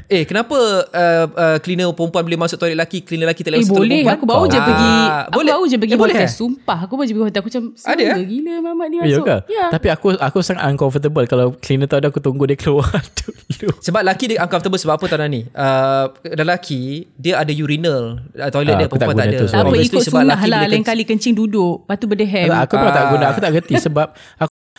Eh kenapa uh, uh, cleaner perempuan boleh masuk toilet lelaki Cleaner lelaki tak Eh boleh masuk toilet boleh perempuan Aku baru je Ah, pergi Aku boleh? baru je pergi Eh, boleh hotel eh? Sumpah Aku baru je pergi hotel Aku macam Ada, eh? gila mamat ni Ya masuk? Ya Tapi aku aku sangat uncomfortable kalau cleaner tu ada aku tunggu dia keluar dulu. Sebab lelaki dia uncomfortable sebab apa tahu ni uh, Lelaki Dia ada urinal uh, Toilet Ah, dia aku tak perempuan tak, guna ada tu, Tak apa ikut sebab sunnah lah Lain kencing. kali kencing duduk Lepas tu berdehem Tak, aku memang tak Ah. guna Aku tak gerti sebab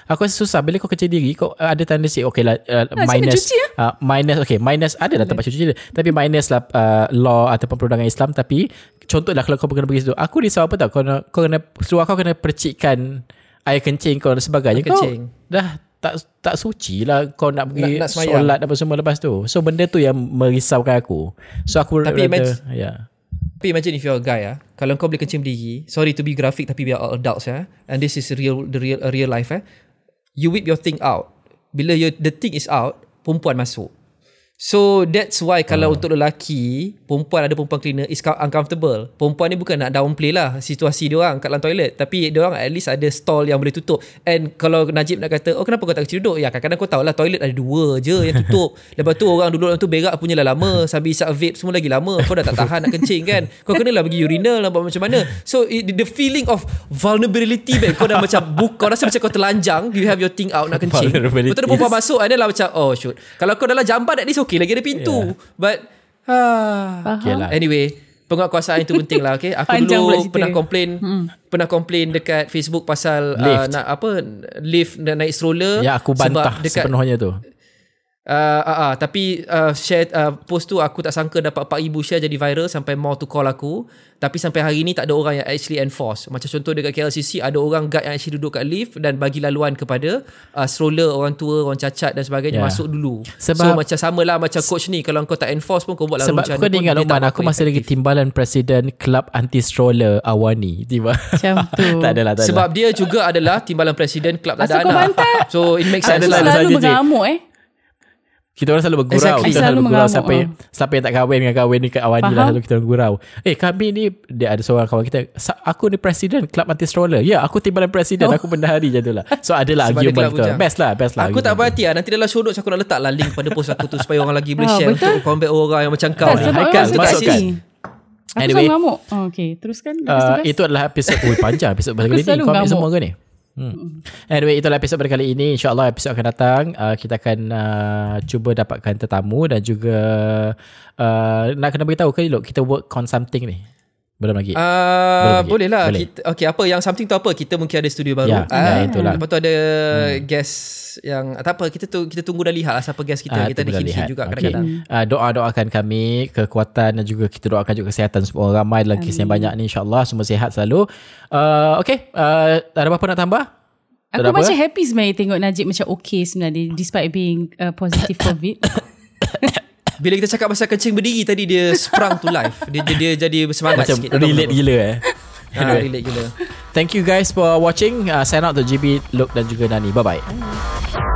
aku rasa susah Bila kau kerja diri Kau ada tendency Okay lah uh, Ah, Minus cuci, ya? uh, Minus Okay minus Ada lah tempat cuci dia Tapi minus lah uh, Law ataupun perundangan Islam Tapi Contohlah kalau kau kena pergi situ Aku risau apa tau Kau kena, kau kena Seluar kau kena percikkan Air kencing kau dan sebagainya Air kencing. Kau dah tak tak suci lah Kau nak pergi Nak- nak semayang. Solat apa semua lepas tu So benda tu yang Merisaukan aku So aku Tapi rather, imagine- yeah. Tapi imagine if you're a guy ah, kalau kau boleh kencing berdiri, sorry to be graphic tapi we are all adults ya. And this is real the real real life eh. You whip your thing out. Bila you, the thing is out, perempuan masuk. So that's why kalau untuk lelaki, perempuan ada perempuan cleaner is uncomfortable. Perempuan ni bukan nak downplay lah situasi dia orang kat dalam toilet, tapi dia orang at least ada stall yang boleh tutup. And kalau Najib nak kata, "Oh kenapa kau tak kecil duduk?" Ya kadang-kadang kau tahu lah toilet ada dua je yang tutup. Lepas tu orang duduk dalam tu berak punya lah lama, sambil isap vape semua lagi lama. Kau dah tak tahan nak kencing kan. Kau kenalah pergi urinal lah macam mana. So it, the feeling of vulnerability babe, kau dah macam buk, kau rasa macam kau telanjang, you have your thing out nak kencing. Betul ada perempuan masuk then lah macam oh shoot. Kalau kau dalam jamban at least okay lagi ada pintu. Yeah. But ah, Okay lah anyway, penguatkuasaan itu penting lah okay. Aku Panjang dulu pernah komplain hmm. pernah komplain dekat Facebook pasal uh, Lift. nak apa lift dan naik stroller Ya aku bantah sebab dekat sepenuhnya tu Uh, uh, uh, tapi uh, share uh, post tu aku tak sangka dapat 4000 share jadi viral sampai more to call aku. Tapi sampai hari ni tak ada orang yang actually enforce. Macam contoh dekat KLCC ada orang guard yang actually duduk kat lift dan bagi laluan kepada uh, stroller orang tua orang cacat dan sebagainya Yeah. masuk dulu. Sebab- so macam samalah macam coach ni kalau kau tak enforce pun kau buat lalu Sebab macam kau mana pun ingat Luqman Aku masih lagi timbalan Presiden Kelab Anti Stroller Awani. Tiba. Macam tu. Tak adalah tak sebab dia juga adalah timbalan presiden kelab tak ada kau anak so it makes sense adalah, lah. Selalu mengamuk eh Kita orang selalu bergurau. Exactly. Kita Selalu selalu bergurau Siapa yang, siapa yang tak kahwin dengan kahwin Dekat Awani lah Faham. Selalu kita orang gurau. Eh kami ni Dia ada seorang kawan kita. "Sa- Aku ni presiden Kelab Anti Stroller. Ya aku timbalan presiden Oh. Aku bendahari je tu lah. So adalah argument kita. bujang. Best lah Best lah Aku tak berhati lah. Nanti dalam show notes Aku nak letak lah link pada post aku tu Supaya orang lagi boleh Ah, share betul. Untuk combat orang yang macam kau ni. Haikal, masukkan. sini. Aku Anyway. selalu mengamuk oh, Okay teruskan. Uh, itu adalah episod oh, panjang episod pada kali ni. selalu kau ambil ngamuk. semua ke ni Hmm. Anyway itulah episod pada kali ini. InsyaAllah episod akan datang. Uh, Kita akan uh, cuba dapatkan tetamu Dan juga uh, Nak kena beritahu ke Lok Kita work on something ni Belum lagi Uh, Boleh, boleh lah boleh. kita, Okay apa Yang something tu apa Kita mungkin ada studio baru Ya, ya, itulah. Lepas tu ada guest Yang Tak apa Kita tu, kita tunggu dah lihat lah Siapa guest kita Ah, Kita ada hint-hint lihat. juga Okey. kadang-kadang Uh, doa-doakan kami kekuatan dan juga kita doakan juga kesihatan semua orang ramai dalam kes yang banyak ni insyaallah semua sihat selalu. Uh, okay, uh, ada apa-apa nak tambah? Tak Aku ada apa? macam happy sebenarnya Tengok Najib macam okay sebenarnya Despite being uh, Positive COVID Bila kita cakap pasal kencing berdiri Tadi dia sprung to life Dia, dia, dia jadi bersemangat Macam sikit Tak relate kenapa. gila eh. Ah, Relate gila Thank you guys for watching. Uh, sign out to GB, Luke dan juga Nani. Bye-bye.